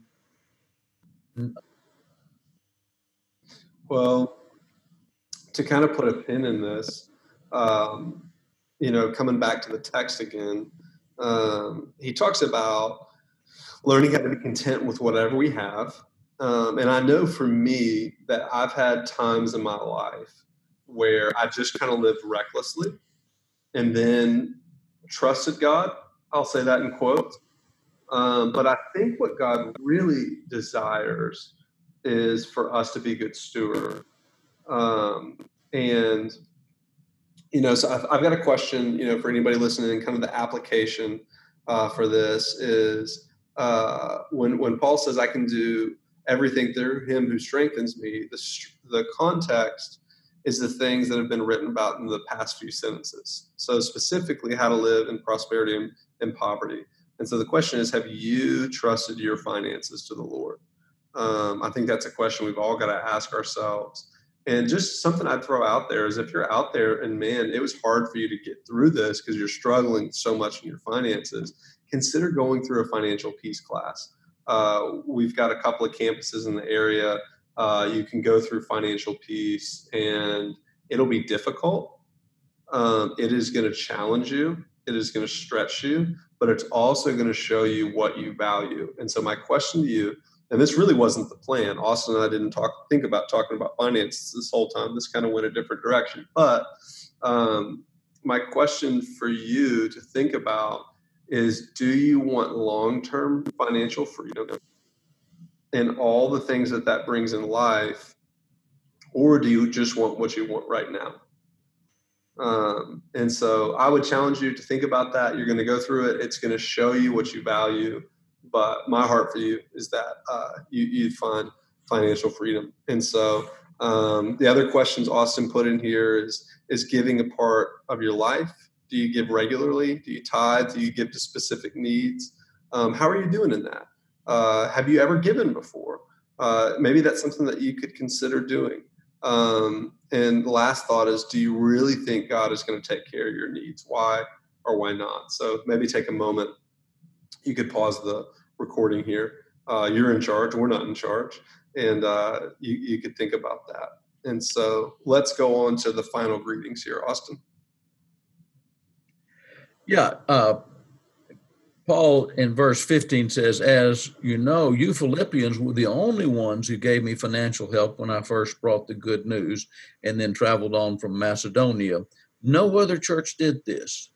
Speaker 2: Well, to kind of put a pin in this, um, you know, coming back to the text again, Um, he talks about learning how to be content with whatever we have. Um, and I know for me that I've had times in my life where I just kind of lived recklessly and then trusted God. I'll say that in quotes. Um, but I think what God really desires is for us to be good steward. Um, and you know, so I've, I've, got a question. You know, for anybody listening, kind of the application uh, for this is uh, when when Paul says, "I can do everything through Him who strengthens me." The the context is the things that have been written about in the past few sentences. So specifically, how to live in prosperity and, poverty. And so the question is, have you trusted your finances to the Lord? Um, I think that's a question we've all got to ask ourselves. And just something I'd throw out there is if you're out there and man, it was hard for you to get through this because you're struggling so much in your finances, consider going through a financial peace class. Uh, we've got a couple of campuses in the area. Uh, you can go through financial peace and it'll be difficult. Um, it is going to challenge you, it is going to stretch you, but it's also going to show you what you value. And so, my question to you, and this really wasn't the plan. Austin and I didn't talk think about talking about finances this whole time. This kind of went a different direction. But um, my question for you to think about is: Do you want long term financial freedom and all the things that that brings in life, or do you just want what you want right now? Um, and so I would challenge you to think about that. You're going to go through it. It's going to show you what you value. But my heart for you is that uh, you, you find financial freedom. And so um, the other questions Austin put in here is is giving a part of your life. Do you give regularly? Do you tithe? Do you give to specific needs? Um, how are you doing in that? Uh, have you ever given before? Uh, maybe that's something that you could consider doing. Um, and the last thought is do you really think God is going to take care of your needs? Why or why not? So maybe take a moment. You could pause the recording here. Uh, you're in charge, we're not in charge. And uh, you, you could think about that. And so let's go on to the final greetings here, Austin.
Speaker 3: Yeah, uh, Paul in verse 15 says, As you know, you Philippians were the only ones who gave me financial help when I first brought the good news and then traveled on from Macedonia. No other church did this.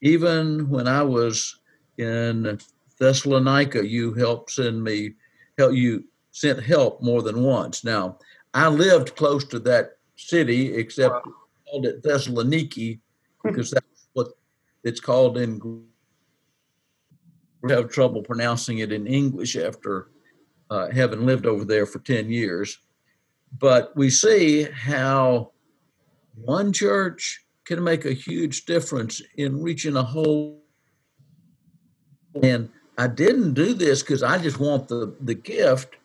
Speaker 3: Even when I was in Thessalonica, you helped send me, help you sent help more than once. Now, I lived close to that city, except wow. called it Thessaloniki because what it's called in We have trouble pronouncing it in English after uh, having lived over there for 10 years. But we see how one church can make a huge difference in reaching a whole. And I didn't do this because I just want the, the gift.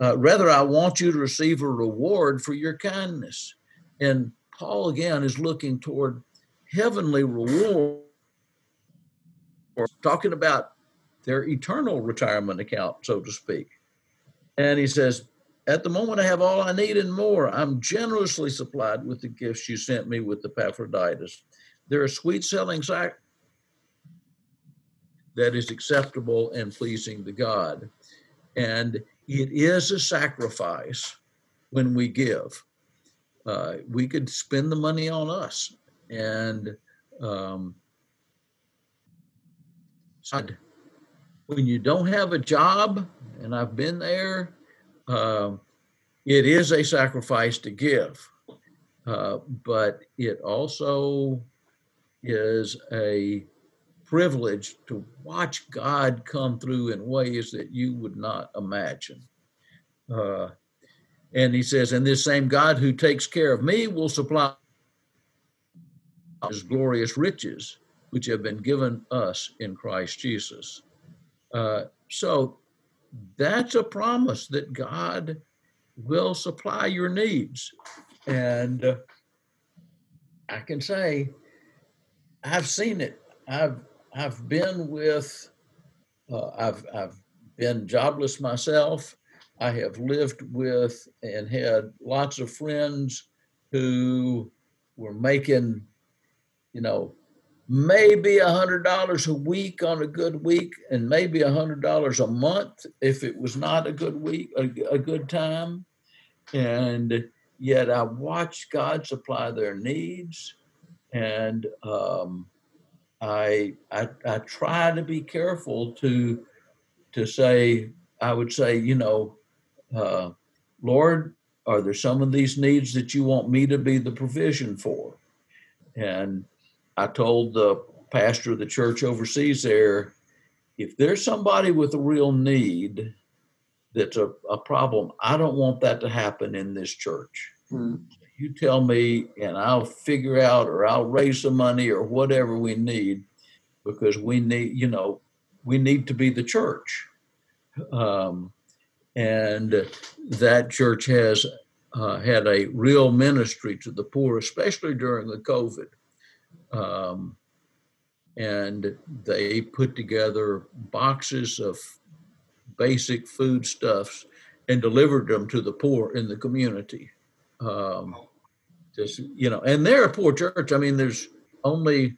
Speaker 3: Uh, rather, I want you to receive a reward for your kindness. And Paul, again, is looking toward heavenly reward. Or talking about their eternal retirement account, so to speak. And he says, At the moment, I have all I need and more. I'm generously supplied with the gifts you sent me with Epaphroditus. They're a sweet selling sack that is acceptable and pleasing to God. And it is a sacrifice when we give. Uh, we could spend the money on us and um, when you don't have a job, and I've been there, uh, it is a sacrifice to give, uh, but it also is a privilege to watch God come through in ways that you would not imagine. Uh, and he says, and this same God who takes care of me will supply his glorious riches, which have been given us in Christ Jesus. Uh, so that's a promise that God will supply your needs. And uh, I can say, I've seen it. I've I've been with, uh, I've I've been jobless myself. I have lived with and had lots of friends who were making, you know, maybe a hundred dollars a week on a good week, and maybe a hundred dollars a month if it was not a good week, a, a good time. And yet I watched God supply their needs, and um, I, I I try to be careful to to say I would say you know, uh, Lord, are there some of these needs that you want me to be the provision for? And I told the pastor of the church overseas there, if there's somebody with a real need that's a, a problem, I don't want that to happen in this church. Mm. You tell me, and I'll figure out, or I'll raise some money, or whatever we need, because we need, you know, we need to be the church. Um, and that church has uh, had a real ministry to the poor, especially during the COVID. Um, and they put together boxes of basic foodstuffs and delivered them to the poor in the community. Um, just you know, and they're a poor church. I mean, there's only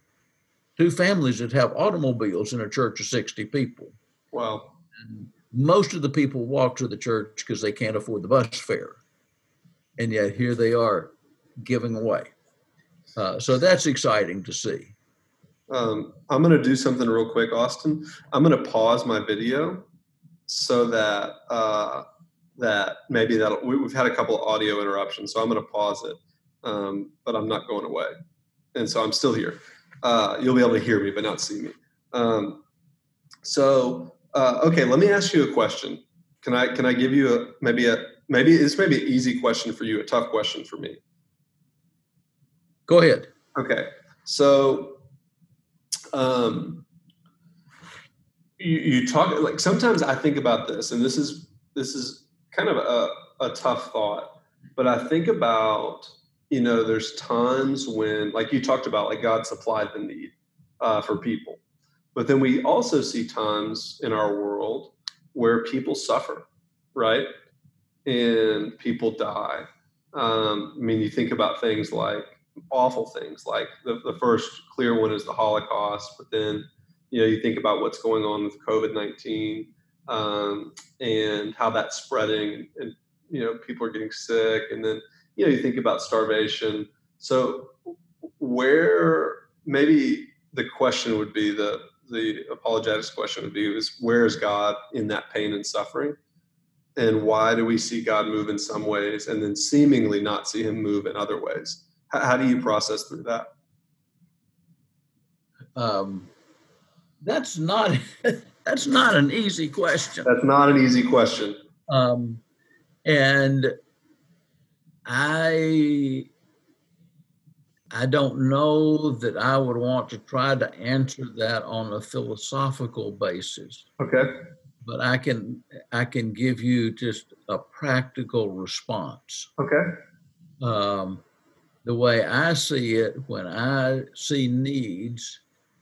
Speaker 3: two families that have automobiles in a church of 60 people.
Speaker 2: Wow.
Speaker 3: And most of the people walk to the church because they can't afford the bus fare. And yet here they are giving away. Uh, so that's exciting to see.
Speaker 2: Um, I'm going to do something real quick, Austin. I'm going to pause my video so that uh, that maybe that we, have had a couple of audio interruptions, so I'm going to pause it, um, but I'm not going away, and so I'm still here. Uh, you'll be able to hear me, but not see me. Um, so uh, okay, let me ask you a question. Can I can I give you a maybe a maybe this may be an easy question for you, a tough question for me.
Speaker 3: Go ahead.
Speaker 2: Okay, so um, you, you talk like sometimes I think about this, and this is this is kind of a, a tough thought, but I think about you know there's times when like you talked about like God supplied the need uh, for people but then we also see times in our world where people suffer, right? And people die. Um, I mean, you think about things like awful things, like the, the first clear one is the Holocaust, but then, you know, you think about what's going on with COVID 19 um, and how that's spreading, and, you know, people are getting sick. And then, you know, you think about starvation. So, where maybe the question would be the the apologetics question would be is where is God in that pain and suffering? And why do we see God move in some ways and then seemingly not see him move in other ways? How, how do you process through that?
Speaker 3: Um, that's not that's not an easy question.
Speaker 2: That's not an easy question.
Speaker 3: Um, and I I don't know that I would want to try to answer that on a philosophical basis.
Speaker 2: Okay.
Speaker 3: But I can I can give you just a practical response.
Speaker 2: Okay.
Speaker 3: Um, the way I see it when I see needs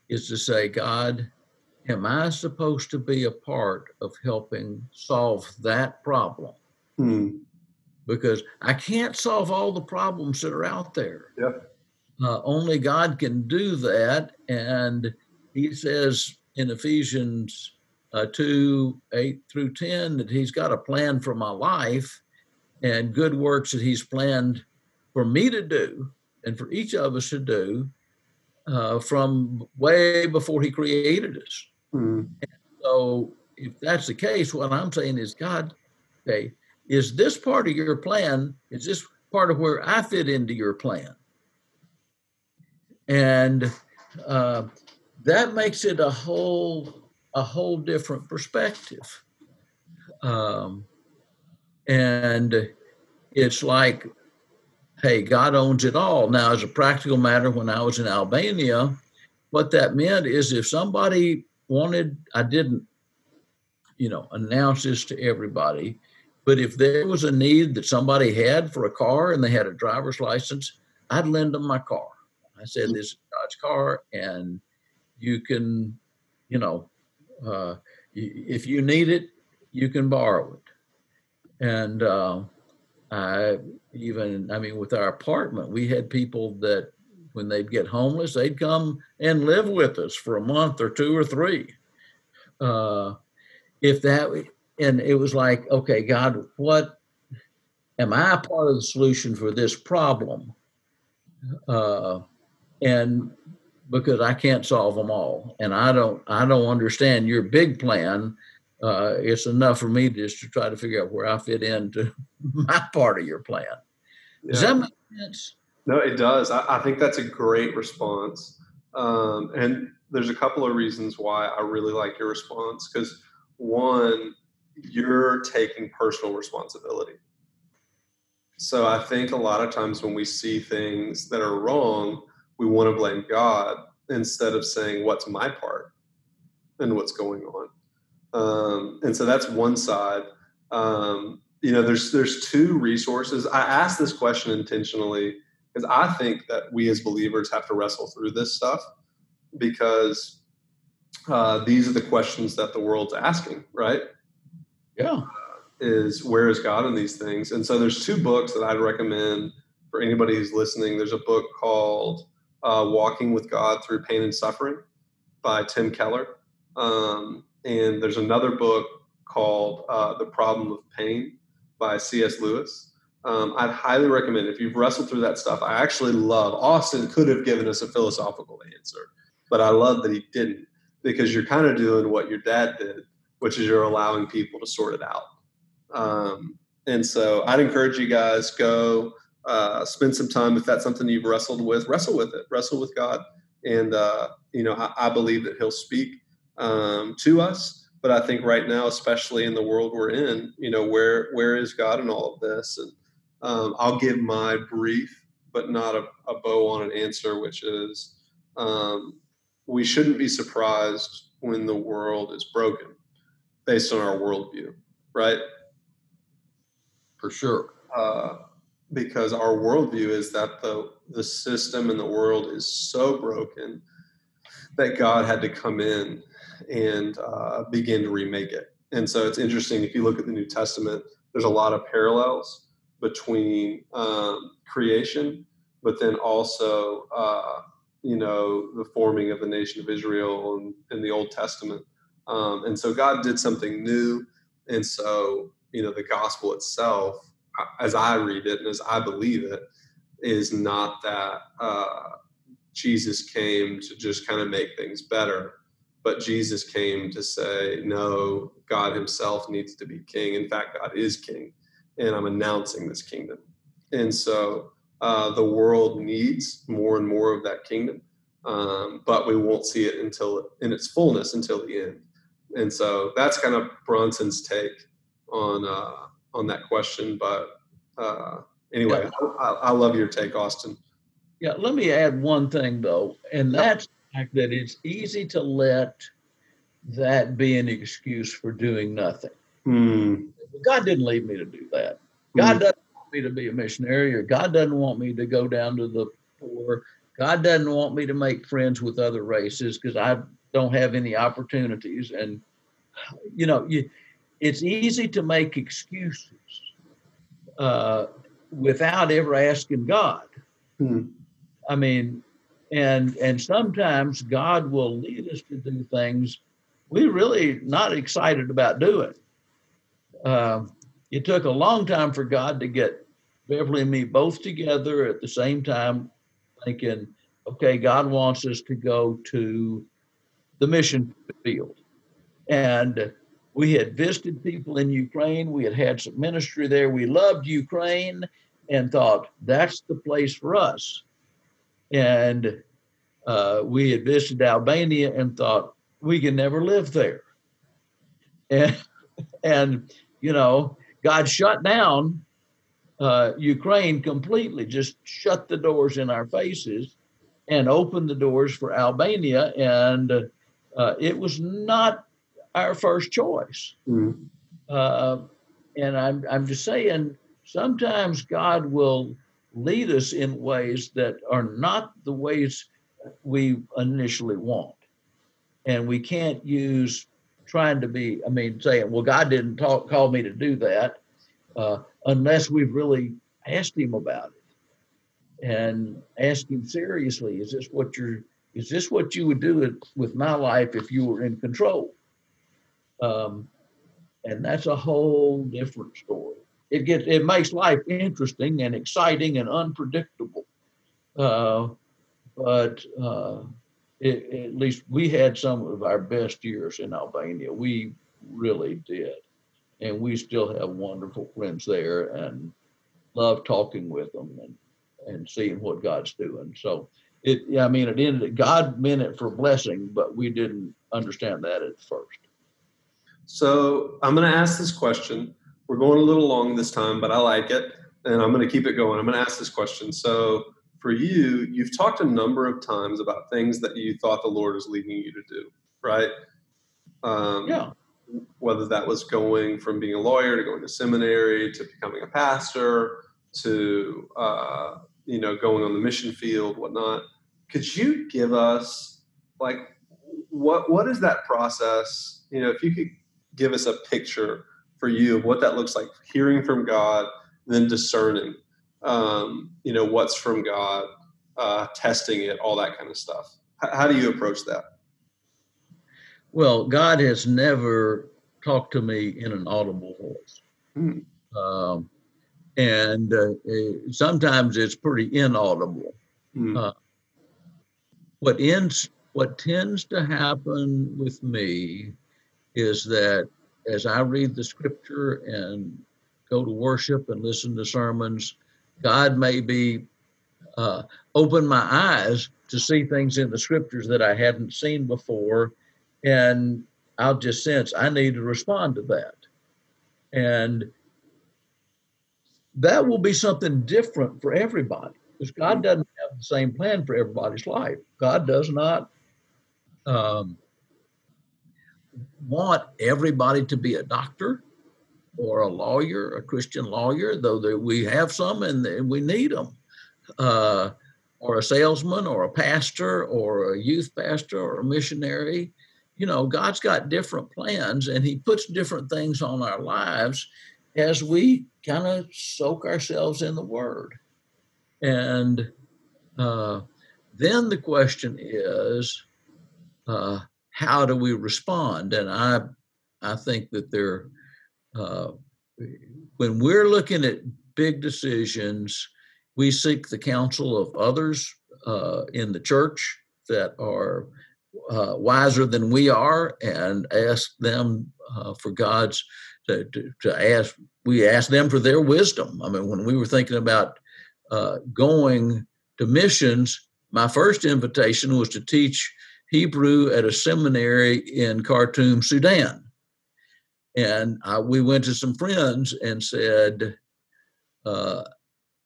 Speaker 3: is to say, God, am I supposed to be a part of helping solve that problem?
Speaker 2: Hmm.
Speaker 3: Because I can't solve all the problems that are out there.
Speaker 2: Yep.
Speaker 3: Uh, only God can do that. And he says in Ephesians uh, 2 8 through 10 that he's got a plan for my life and good works that he's planned for me to do and for each of us to do uh, from way before he created us.
Speaker 2: Mm.
Speaker 3: So, if that's the case, what I'm saying is, God, okay, is this part of your plan? Is this part of where I fit into your plan? and uh, that makes it a whole a whole different perspective. Um, and it's like, hey, God owns it all. Now, as a practical matter, when I was in Albania, what that meant is if somebody wanted, I didn't, you know, announce this to everybody, but if there was a need that somebody had for a car and they had a driver's license, I'd lend them my car. I said, "This is God's car, and you can, you know, uh, if you need it, you can borrow it." And uh, I even, I mean, with our apartment, we had people that when they'd get homeless, they'd come and live with us for a month or two or three. Uh, if that, and it was like, okay, God, what am I part of the solution for this problem? Uh, and because I can't solve them all, and I don't, I don't understand your big plan. Uh, it's enough for me just to try to figure out where I fit into my part of your plan. Does yeah. that make sense?
Speaker 2: No, it does. I, I think that's a great response. Um, and there's a couple of reasons why I really like your response. Because one, you're taking personal responsibility. So I think a lot of times when we see things that are wrong, we want to blame God instead of saying, What's my part and what's going on? Um, and so that's one side. Um, you know, there's there's two resources. I asked this question intentionally because I think that we as believers have to wrestle through this stuff because uh, these are the questions that the world's asking, right?
Speaker 3: Yeah.
Speaker 2: Is where is God in these things? And so there's two books that I'd recommend for anybody who's listening. There's a book called uh, Walking with God Through Pain and Suffering by Tim Keller. Um, and there's another book called uh, The Problem of Pain by C.S. Lewis. Um, I'd highly recommend if you've wrestled through that stuff. I actually love Austin could have given us a philosophical answer, but I love that he didn't because you're kind of doing what your dad did, which is you're allowing people to sort it out. Um, and so I'd encourage you guys go uh, spend some time if that's something you've wrestled with, wrestle with it, wrestle with God, and uh, you know I, I, believe that He'll speak um, to us. But I think right now, especially in the world we're in, you know where where is God in all of this? And um, I'll give my brief, but not a, a, bow on an answer, which is um, we shouldn't be surprised when the world is broken based on our worldview, right?
Speaker 3: For sure.
Speaker 2: Uh, because our worldview is that the the system in the world is so broken that God had to come in and uh, begin to remake it. And so it's interesting if you look at the New Testament, there's a lot of parallels between um, creation, but then also, uh, you know, the forming of the nation of Israel in, in the Old Testament. Um, and so God did something new. And so, you know, the gospel itself, as I read it and as I believe it, is not that uh, Jesus came to just kind of make things better, but Jesus came to say, no, God himself needs to be king. In fact, God is king and I'm announcing this kingdom. And so uh, the world needs more and more of that kingdom, um, but we won't see it until in its fullness until the end. And so that's kind of Bronson's take on uh, on that question. But uh, anyway, yeah. I, I, love your take, Austin.
Speaker 3: Yeah, let me add one thing though, and that's fact that it's easy to let that be an excuse for doing nothing.
Speaker 2: Mm.
Speaker 3: God didn't leave me to do that. God mm. doesn't want me to be a missionary, or God doesn't want me to go down to the poor. God doesn't want me to make friends with other races because I don't have any opportunities. And you know, you, it's easy to make excuses uh, without ever asking God.
Speaker 2: Mm.
Speaker 3: I mean, and and sometimes God will lead us to do things we're really not excited about doing. Um, it took a long time for God to get Beverly and me both together at the same time, thinking, okay, God wants us to go to the mission field. And we had visited people in Ukraine. We had had some ministry there. We loved Ukraine and thought that's the place for us. And uh, we had visited Albania and thought we can never live there. And, and you know, God shut down uh, Ukraine completely, just shut the doors in our faces and opened the doors for Albania. And uh, it was not our first choice.
Speaker 2: Mm-hmm.
Speaker 3: Uh, and I'm, I'm just saying, sometimes God will lead us in ways that are not the ways we initially want. And we can't use trying to be, I mean, saying, well, God didn't talk, call me to do that uh, unless we've really asked Him about it. and ask him seriously, is this what you're is this what you would do with my life if you were in control? Um, and that's a whole different story. It gets it makes life interesting and exciting and unpredictable. Uh, but uh, it, at least we had some of our best years in Albania. We really did, and we still have wonderful friends there, and love talking with them and and seeing what God's doing. So it, I mean, it ended. God meant it for blessing, but we didn't understand that at first.
Speaker 2: So I'm going to ask this question. We're going a little long this time, but I like it, and I'm going to keep it going. I'm going to ask this question. So for you, you've talked a number of times about things that you thought the Lord was leading you to do, right?
Speaker 3: Um, yeah.
Speaker 2: Whether that was going from being a lawyer to going to seminary to becoming a pastor to uh, you know going on the mission field, whatnot. Could you give us like what what is that process? You know, if you could give us a picture for you of what that looks like, hearing from God, then discerning, um, you know, what's from God, uh, testing it, all that kind of stuff. H- how do you approach that?
Speaker 3: Well, God has never talked to me in an audible voice. Hmm. Um, and uh, sometimes it's pretty inaudible. Hmm. Uh, what ends, what tends to happen with me is that as I read the scripture and go to worship and listen to sermons, God may be uh, open my eyes to see things in the scriptures that I hadn't seen before, and I'll just sense I need to respond to that, and that will be something different for everybody because God doesn't have the same plan for everybody's life. God does not um, want everybody to be a doctor or a lawyer, a Christian lawyer, though we have some and we need them, uh, or a salesman, or a pastor, or a youth pastor, or a missionary. You know, God's got different plans, and He puts different things on our lives as we kind of soak ourselves in the Word. And uh, then the question is, uh, how do we respond? And I, I think that there, uh, when we're looking at big decisions, we seek the counsel of others uh, in the church that are uh, wiser than we are, and ask them uh, for God's to, to, to, ask. We ask them for their wisdom. I mean, when we were thinking about uh, going to missions, my first invitation was to teach Hebrew at a seminary in Khartoum, Sudan. And I, we went to some friends and said, uh,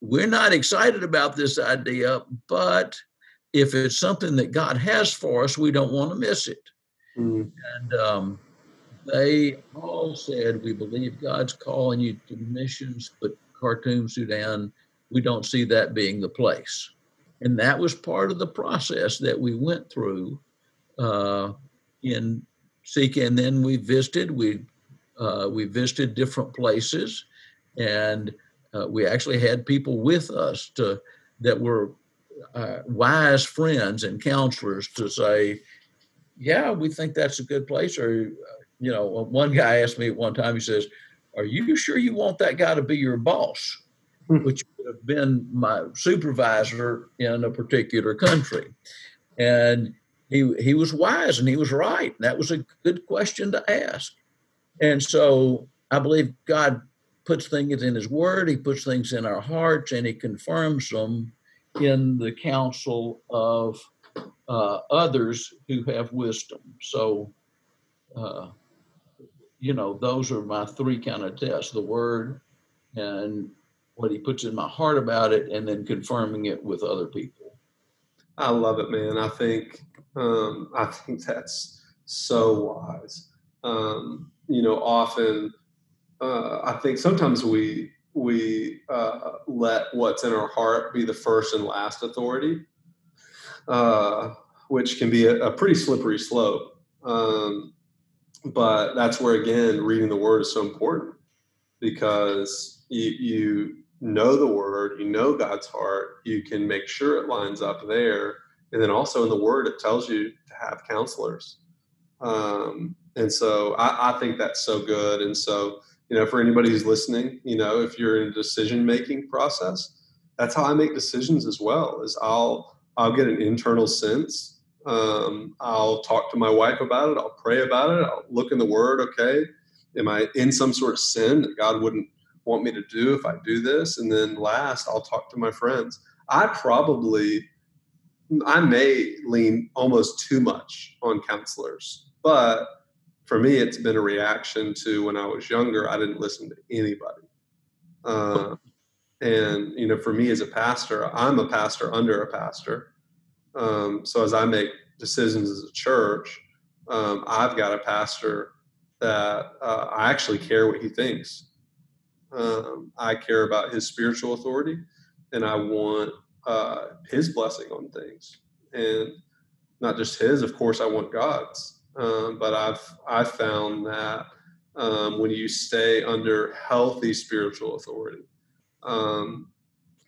Speaker 3: We're not excited about this idea, but if it's something that God has for us, we don't want to miss it. Mm. And um, they all said, We believe God's calling you to missions, but Khartoum, Sudan, we don't see that being the place. And that was part of the process that we went through uh, in Sika, and then we visited. We uh, we visited different places, and uh, we actually had people with us to that were uh, wise friends and counselors to say, "Yeah, we think that's a good place." Or, you know, one guy asked me at one time. He says, "Are you sure you want that guy to be your boss?" Hmm. Which would have been my supervisor in a particular country, and he he was wise and he was right. That was a good question to ask. And so I believe God puts things in His Word. He puts things in our hearts, and He confirms them in the counsel of uh, others who have wisdom. So, uh, you know, those are my three kind of tests: the Word, and what He puts in my heart about it, and then confirming it with other people.
Speaker 2: I love it, man. I think um, I think that's so wise. Um, you know, often uh, I think sometimes we we uh, let what's in our heart be the first and last authority, uh, which can be a, a pretty slippery slope. Um, but that's where again reading the word is so important because you, you know the word, you know God's heart, you can make sure it lines up there. And then also in the word, it tells you to have counselors. Um, and so I, I think that's so good. And so, you know, for anybody who's listening, you know, if you're in a decision making process, that's how I make decisions as well. Is I'll I'll get an internal sense. Um, I'll talk to my wife about it. I'll pray about it. I'll look in the Word. Okay, am I in some sort of sin that God wouldn't want me to do if I do this? And then last, I'll talk to my friends. I probably, I may lean almost too much on counselors, but for me, it's been a reaction to when I was younger. I didn't listen to anybody. Uh, and you know, for me as a pastor, I'm a pastor under a pastor. Um, so as I make decisions as a church, um, I've got a pastor that uh, I actually care what he thinks. Um, I care about his spiritual authority, and I want uh, his blessing on things, and not just his. Of course, I want God's. Um, but I've I've found that um, when you stay under healthy spiritual authority, um,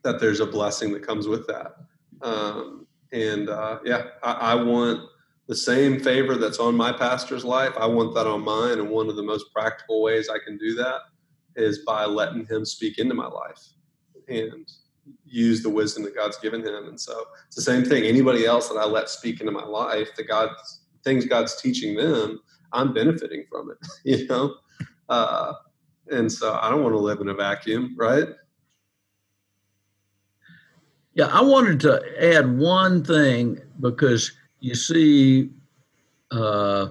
Speaker 2: that there's a blessing that comes with that. Um, and uh, yeah, I, I, want the same favor that's on my pastor's life. I want that on mine. And one of the most practical ways I can do that is by letting him speak into my life and use the wisdom that God's given him. And so it's the same thing. Anybody else that I let speak into my life, the God things God's teaching them, I'm benefiting from it. You know. Uh, and so I don't want to live in a vacuum, right?
Speaker 3: Yeah, I wanted to add one thing because you see uh,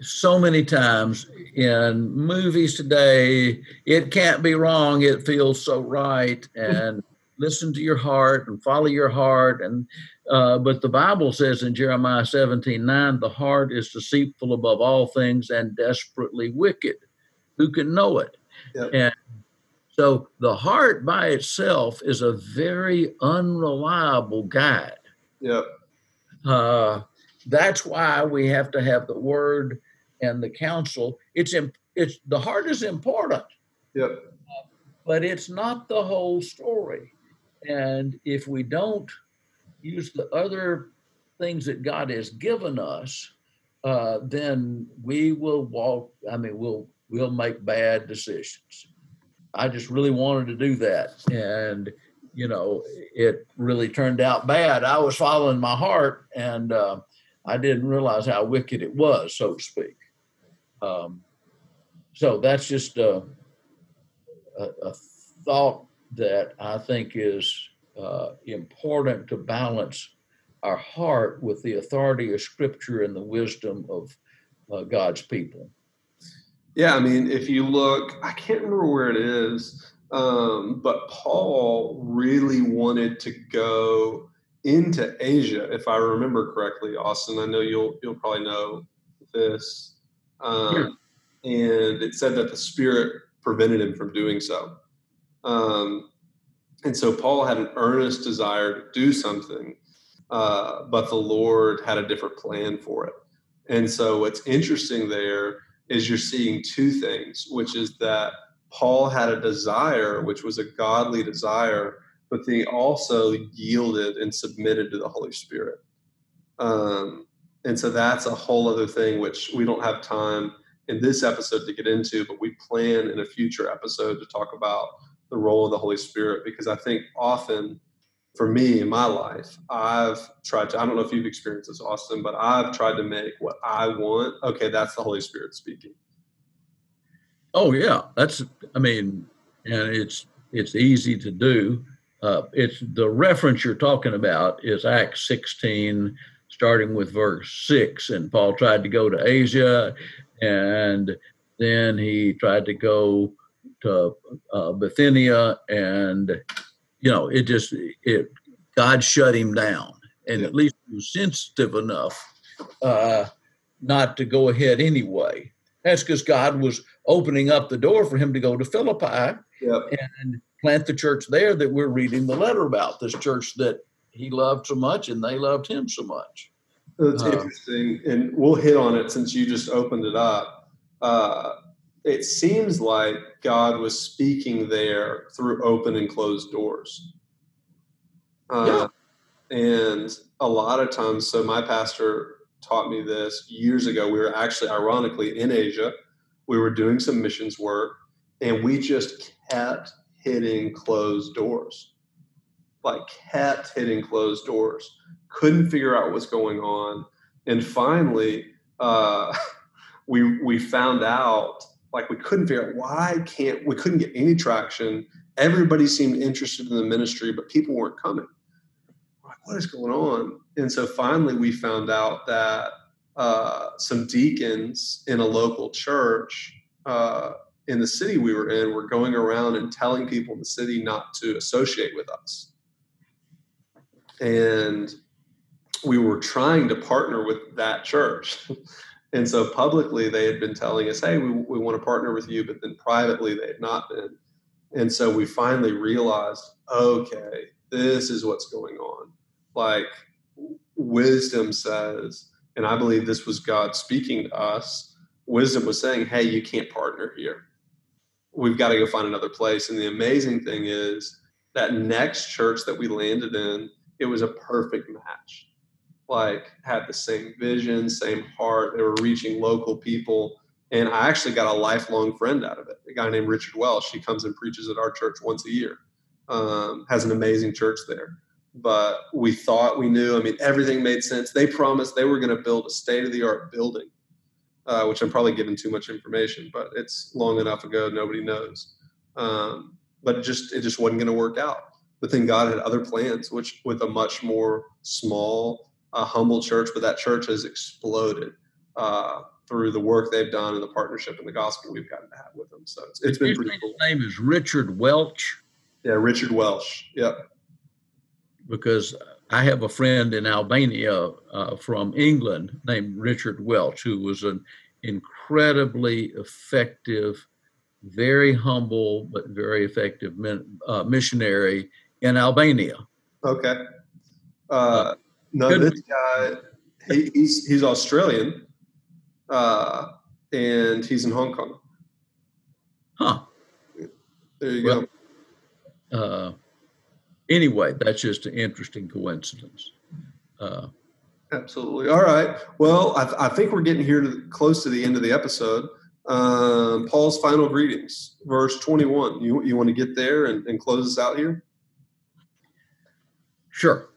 Speaker 3: so many times in movies today, it can't be wrong, it feels so right, and listen to your heart and follow your heart. And uh, but the Bible says in Jeremiah 17 9, the heart is deceitful above all things and desperately wicked. Who can know it? Yep. And so the heart by itself is a very unreliable guide.
Speaker 2: Yep.
Speaker 3: Uh, that's why we have to have the word and the counsel. It's it's the heart is important.
Speaker 2: Yep.
Speaker 3: But it's not the whole story. And if we don't use the other things that God has given us, uh, then we will walk. I mean, we'll we'll make bad decisions. I just really wanted to do that. And, you know, it really turned out bad. I was following my heart and uh, I didn't realize how wicked it was, so to speak. Um, so that's just a, a, a, thought that I think is uh, important to balance our heart with the authority of Scripture and the wisdom of uh, God's people.
Speaker 2: Yeah, I mean, if you look, I can't remember where it is, um, but Paul really wanted to go into Asia, if I remember correctly. Austin, I know you'll you'll probably know this, um, and it said that the Spirit prevented him from doing so. Um, and so Paul had an earnest desire to do something, uh, but the Lord had a different plan for it. And so what's interesting there is you're seeing two things, which is that Paul had a desire, which was a godly desire, but he also yielded and submitted to the Holy Spirit. Um, and so that's a whole other thing, which we don't have time in this episode to get into, but we plan in a future episode to talk about the role of the Holy Spirit because I think often for me in my life, I've tried to, I don't know if you've experienced this, Austin, but I've tried to make what I want. Okay, that's the Holy Spirit speaking.
Speaker 3: Oh yeah. That's, I mean, and it's, it's easy to do. Uh, it's the reference you're talking about is Acts 16, starting with verse 6. And Paul tried to go to Asia and then he tried to go to uh, Bithynia and you know, it just it God shut him down, and at least he was sensitive enough uh, not to go ahead anyway. That's because God was opening up the door for him to go to Philippi
Speaker 2: yep.
Speaker 3: and plant the church there that we're reading the letter about. This church that he loved so much, and they loved him so much.
Speaker 2: That's uh, interesting, and we'll hit on it since you just opened it up. Uh, it seems like God was speaking there through open and closed doors. Uh, yeah. And a lot of times, so my pastor taught me this years ago. We were actually, ironically, in Asia. We were doing some missions work, and we just kept hitting closed doors. Like, kept hitting closed doors. Couldn't figure out what's going on. And finally, uh, we we found out like we couldn't figure out why can't we couldn't get any traction. Everybody seemed interested in the ministry, but people weren't coming. We're like, what is going on? And so finally, we found out that uh, some deacons in a local church uh, in the city we were in were going around and telling people in the city not to associate with us. And we were trying to partner with that church. And so publicly, they had been telling us, hey, we, we want to partner with you, but then privately, they had not been. And so we finally realized, okay, this is what's going on. Like wisdom says, and I believe this was God speaking to us, wisdom was saying, hey, you can't partner here. We've got to go find another place. And the amazing thing is that next church that we landed in, it was a perfect match like had the same vision, same heart. They were reaching local people. And I actually got a lifelong friend out of it. A guy named Richard Welsh. He comes and preaches at our church once a year. Um, has an amazing church there. But we thought we knew. I mean, everything made sense. They promised they were going to build a state of the art building, uh, which I'm probably giving too much information, but it's long enough ago. Nobody knows. Um, but it just it just wasn't going to work out. But then God had other plans, which with a much more small a humble church, but that church has exploded uh, through the work they've done and the partnership and the gospel we've gotten to have with them. So it's, it's been pretty cool.
Speaker 3: His name is Richard Welch.
Speaker 2: Yeah, Richard Welch. Yep.
Speaker 3: Because I have a friend in Albania uh, from England named Richard Welch, who was an incredibly effective, very humble but very effective uh, missionary in Albania.
Speaker 2: Okay. Uh, no, Good. this guy, he, he's he's Australian, uh, and he's in Hong Kong.
Speaker 3: Huh.
Speaker 2: There you well,
Speaker 3: go. Uh, anyway, that's just an interesting coincidence. Uh,
Speaker 2: Absolutely. All right. Well, I, I, think we're getting here to close to the end of the episode. Um, Paul's final greetings, verse 21. You, you want to get there and, and close us out here?
Speaker 3: Sure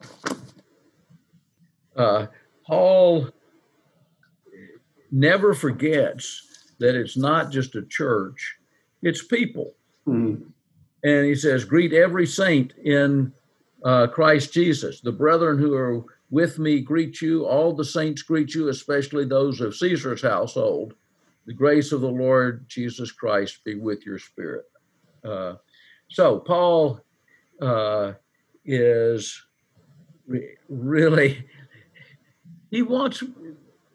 Speaker 3: uh, Paul never forgets that it's not just a church, it's people. Mm-hmm. And he says, Greet every saint in uh, Christ Jesus. The brethren who are with me greet you. All the saints greet you, especially those of Caesar's household. The grace of the Lord Jesus Christ be with your spirit. Uh, so, Paul uh, is re- really he wants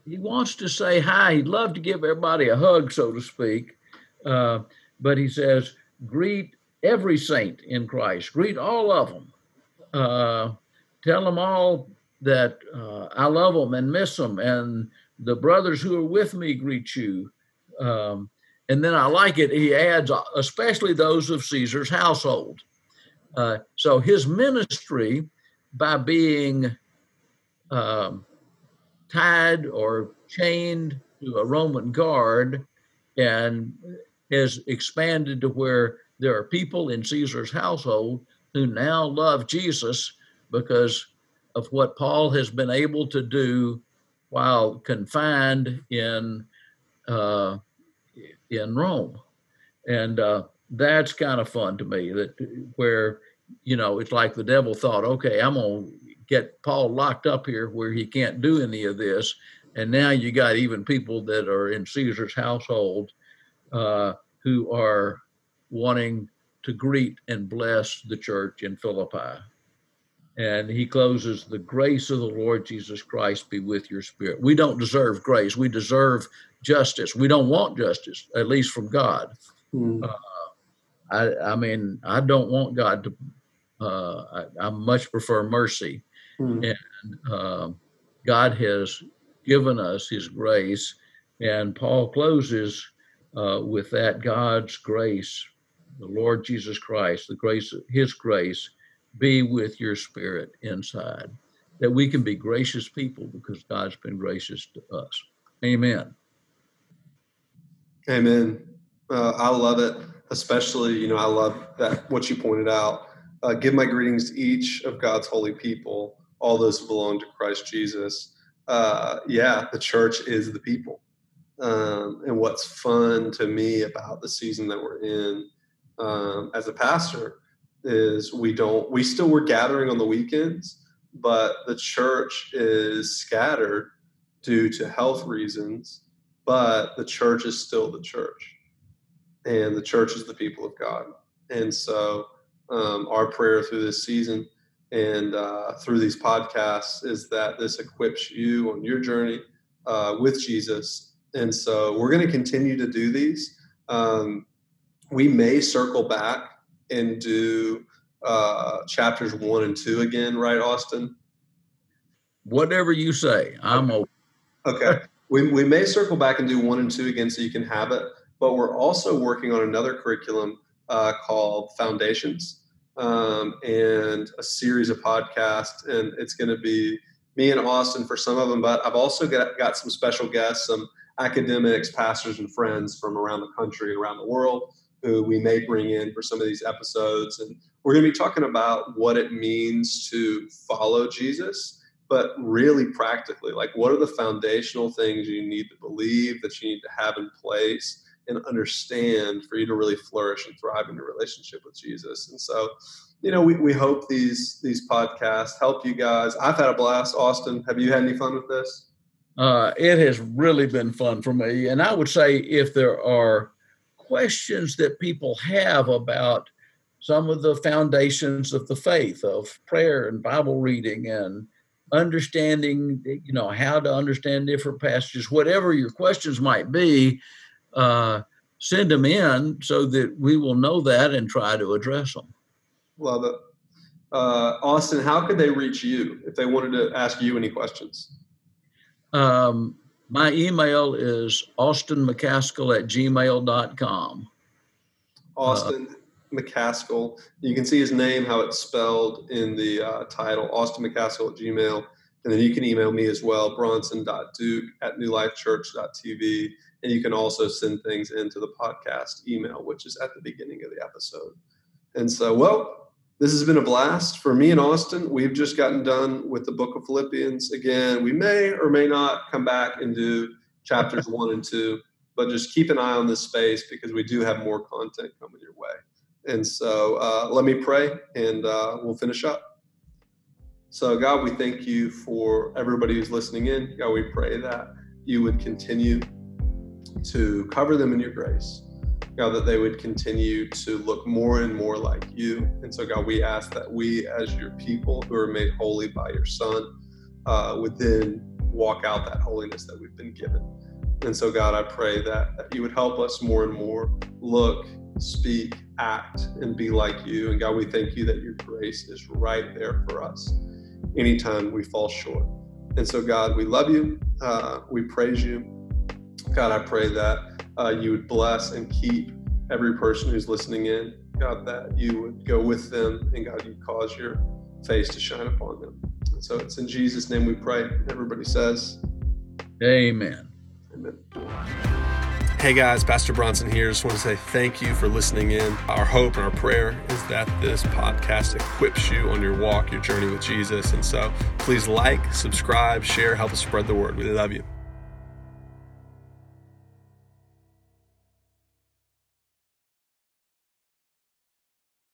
Speaker 3: he wants to say hi. He'd love to give everybody a hug, so to speak, uh, but he says, "Greet every saint in Christ. Greet all of them. Uh, tell them all that uh, I love them and miss them, and the brothers who are with me greet you." Um, and then I like it. He adds, especially those of Caesar's household. Uh, so his ministry, by being um, tied or chained to a Roman guard and has expanded to where there are people in Caesar's household who now love Jesus because of what Paul has been able to do while confined in uh, in Rome, and uh, that's kind of fun to me. That where you know it's like the devil thought, okay, I'm gonna get Paul locked up here where he can't do any of this. And now you got even people that are in Caesar's household uh, who are wanting to greet and bless the church in Philippi. And he closes, The grace of the Lord Jesus Christ be with your spirit. We don't deserve grace. We deserve justice. We don't want justice, at least from God. Mm. Uh, I, I, mean, I don't want God to, uh, I, I, much prefer mercy. Mm-hmm. And uh, God has given us His grace. And Paul closes uh, with that God's grace, the Lord Jesus Christ, the grace, His grace, be with your spirit inside, that we can be gracious people because God's been gracious to us. Amen.
Speaker 2: Amen. Uh, I love it, especially you know I love that what you pointed out. Uh, give my greetings to each of God's holy people, all those who belong to Christ Jesus. Uh, yeah, the church is the people. Um, and what's fun to me about the season that we're in um, as a pastor is we don't we still we're gathering on the weekends but the church is scattered due to health reasons but the church is still the church and the church is the people of god and so um, our prayer through this season and uh, through these podcasts is that this equips you on your journey uh, with jesus and so we're going to continue to do these um, we may circle back and do uh, chapters one and two again, right, Austin?
Speaker 3: Whatever you say, I'm
Speaker 2: okay. okay. We, we may circle back and do one and two again so you can have it, but we're also working on another curriculum uh, called Foundations um, and a series of podcasts. And it's going to be me and Austin for some of them, but I've also got, got some special guests, some academics, pastors, and friends from around the country around the world who we may bring in for some of these episodes. And we're going to be talking about what it means to follow Jesus, but really practically, like what are the foundational things you need to believe that you need to have in place and understand for you to really flourish and thrive in your relationship with Jesus. And so, you know, we, we hope these these podcasts help you guys. I've had a blast. Austin, have you had any fun with this?
Speaker 3: Uh, it has really been fun for me. And I would say if there are questions that people have about some of the foundations of the faith of prayer and bible reading and understanding you know how to understand different passages whatever your questions might be uh, send them in so that we will know that and try to address them
Speaker 2: love it uh, austin how could they reach you if they wanted to ask you any questions
Speaker 3: um, my email is austinmccaskill at gmail.com.
Speaker 2: Austin uh, McCaskill. You can see his name, how it's spelled in the uh, title, Austin McCaskill at Gmail. And then you can email me as well, bronson.duke at newlifechurch.tv. And you can also send things into the podcast email, which is at the beginning of the episode. And so, well, this has been a blast for me and Austin. We've just gotten done with the book of Philippians. Again, we may or may not come back and do chapters one and two, but just keep an eye on this space because we do have more content coming your way. And so uh, let me pray and uh, we'll finish up. So, God, we thank you for everybody who's listening in. God, we pray that you would continue to cover them in your grace. God, that they would continue to look more and more like you. And so, God, we ask that we, as your people who are made holy by your Son, uh, would then walk out that holiness that we've been given. And so, God, I pray that, that you would help us more and more look, speak, act, and be like you. And God, we thank you that your grace is right there for us anytime we fall short. And so, God, we love you. Uh, we praise you. God, I pray that uh, you would bless and keep every person who's listening in. God, that you would go with them and God, you cause your face to shine upon them. And so it's in Jesus' name we pray. Everybody says,
Speaker 3: Amen.
Speaker 2: Amen. Hey guys, Pastor Bronson here. Just want to say thank you for listening in. Our hope and our prayer is that this podcast equips you on your walk, your journey with Jesus. And so please like, subscribe, share, help us spread the word. We love you.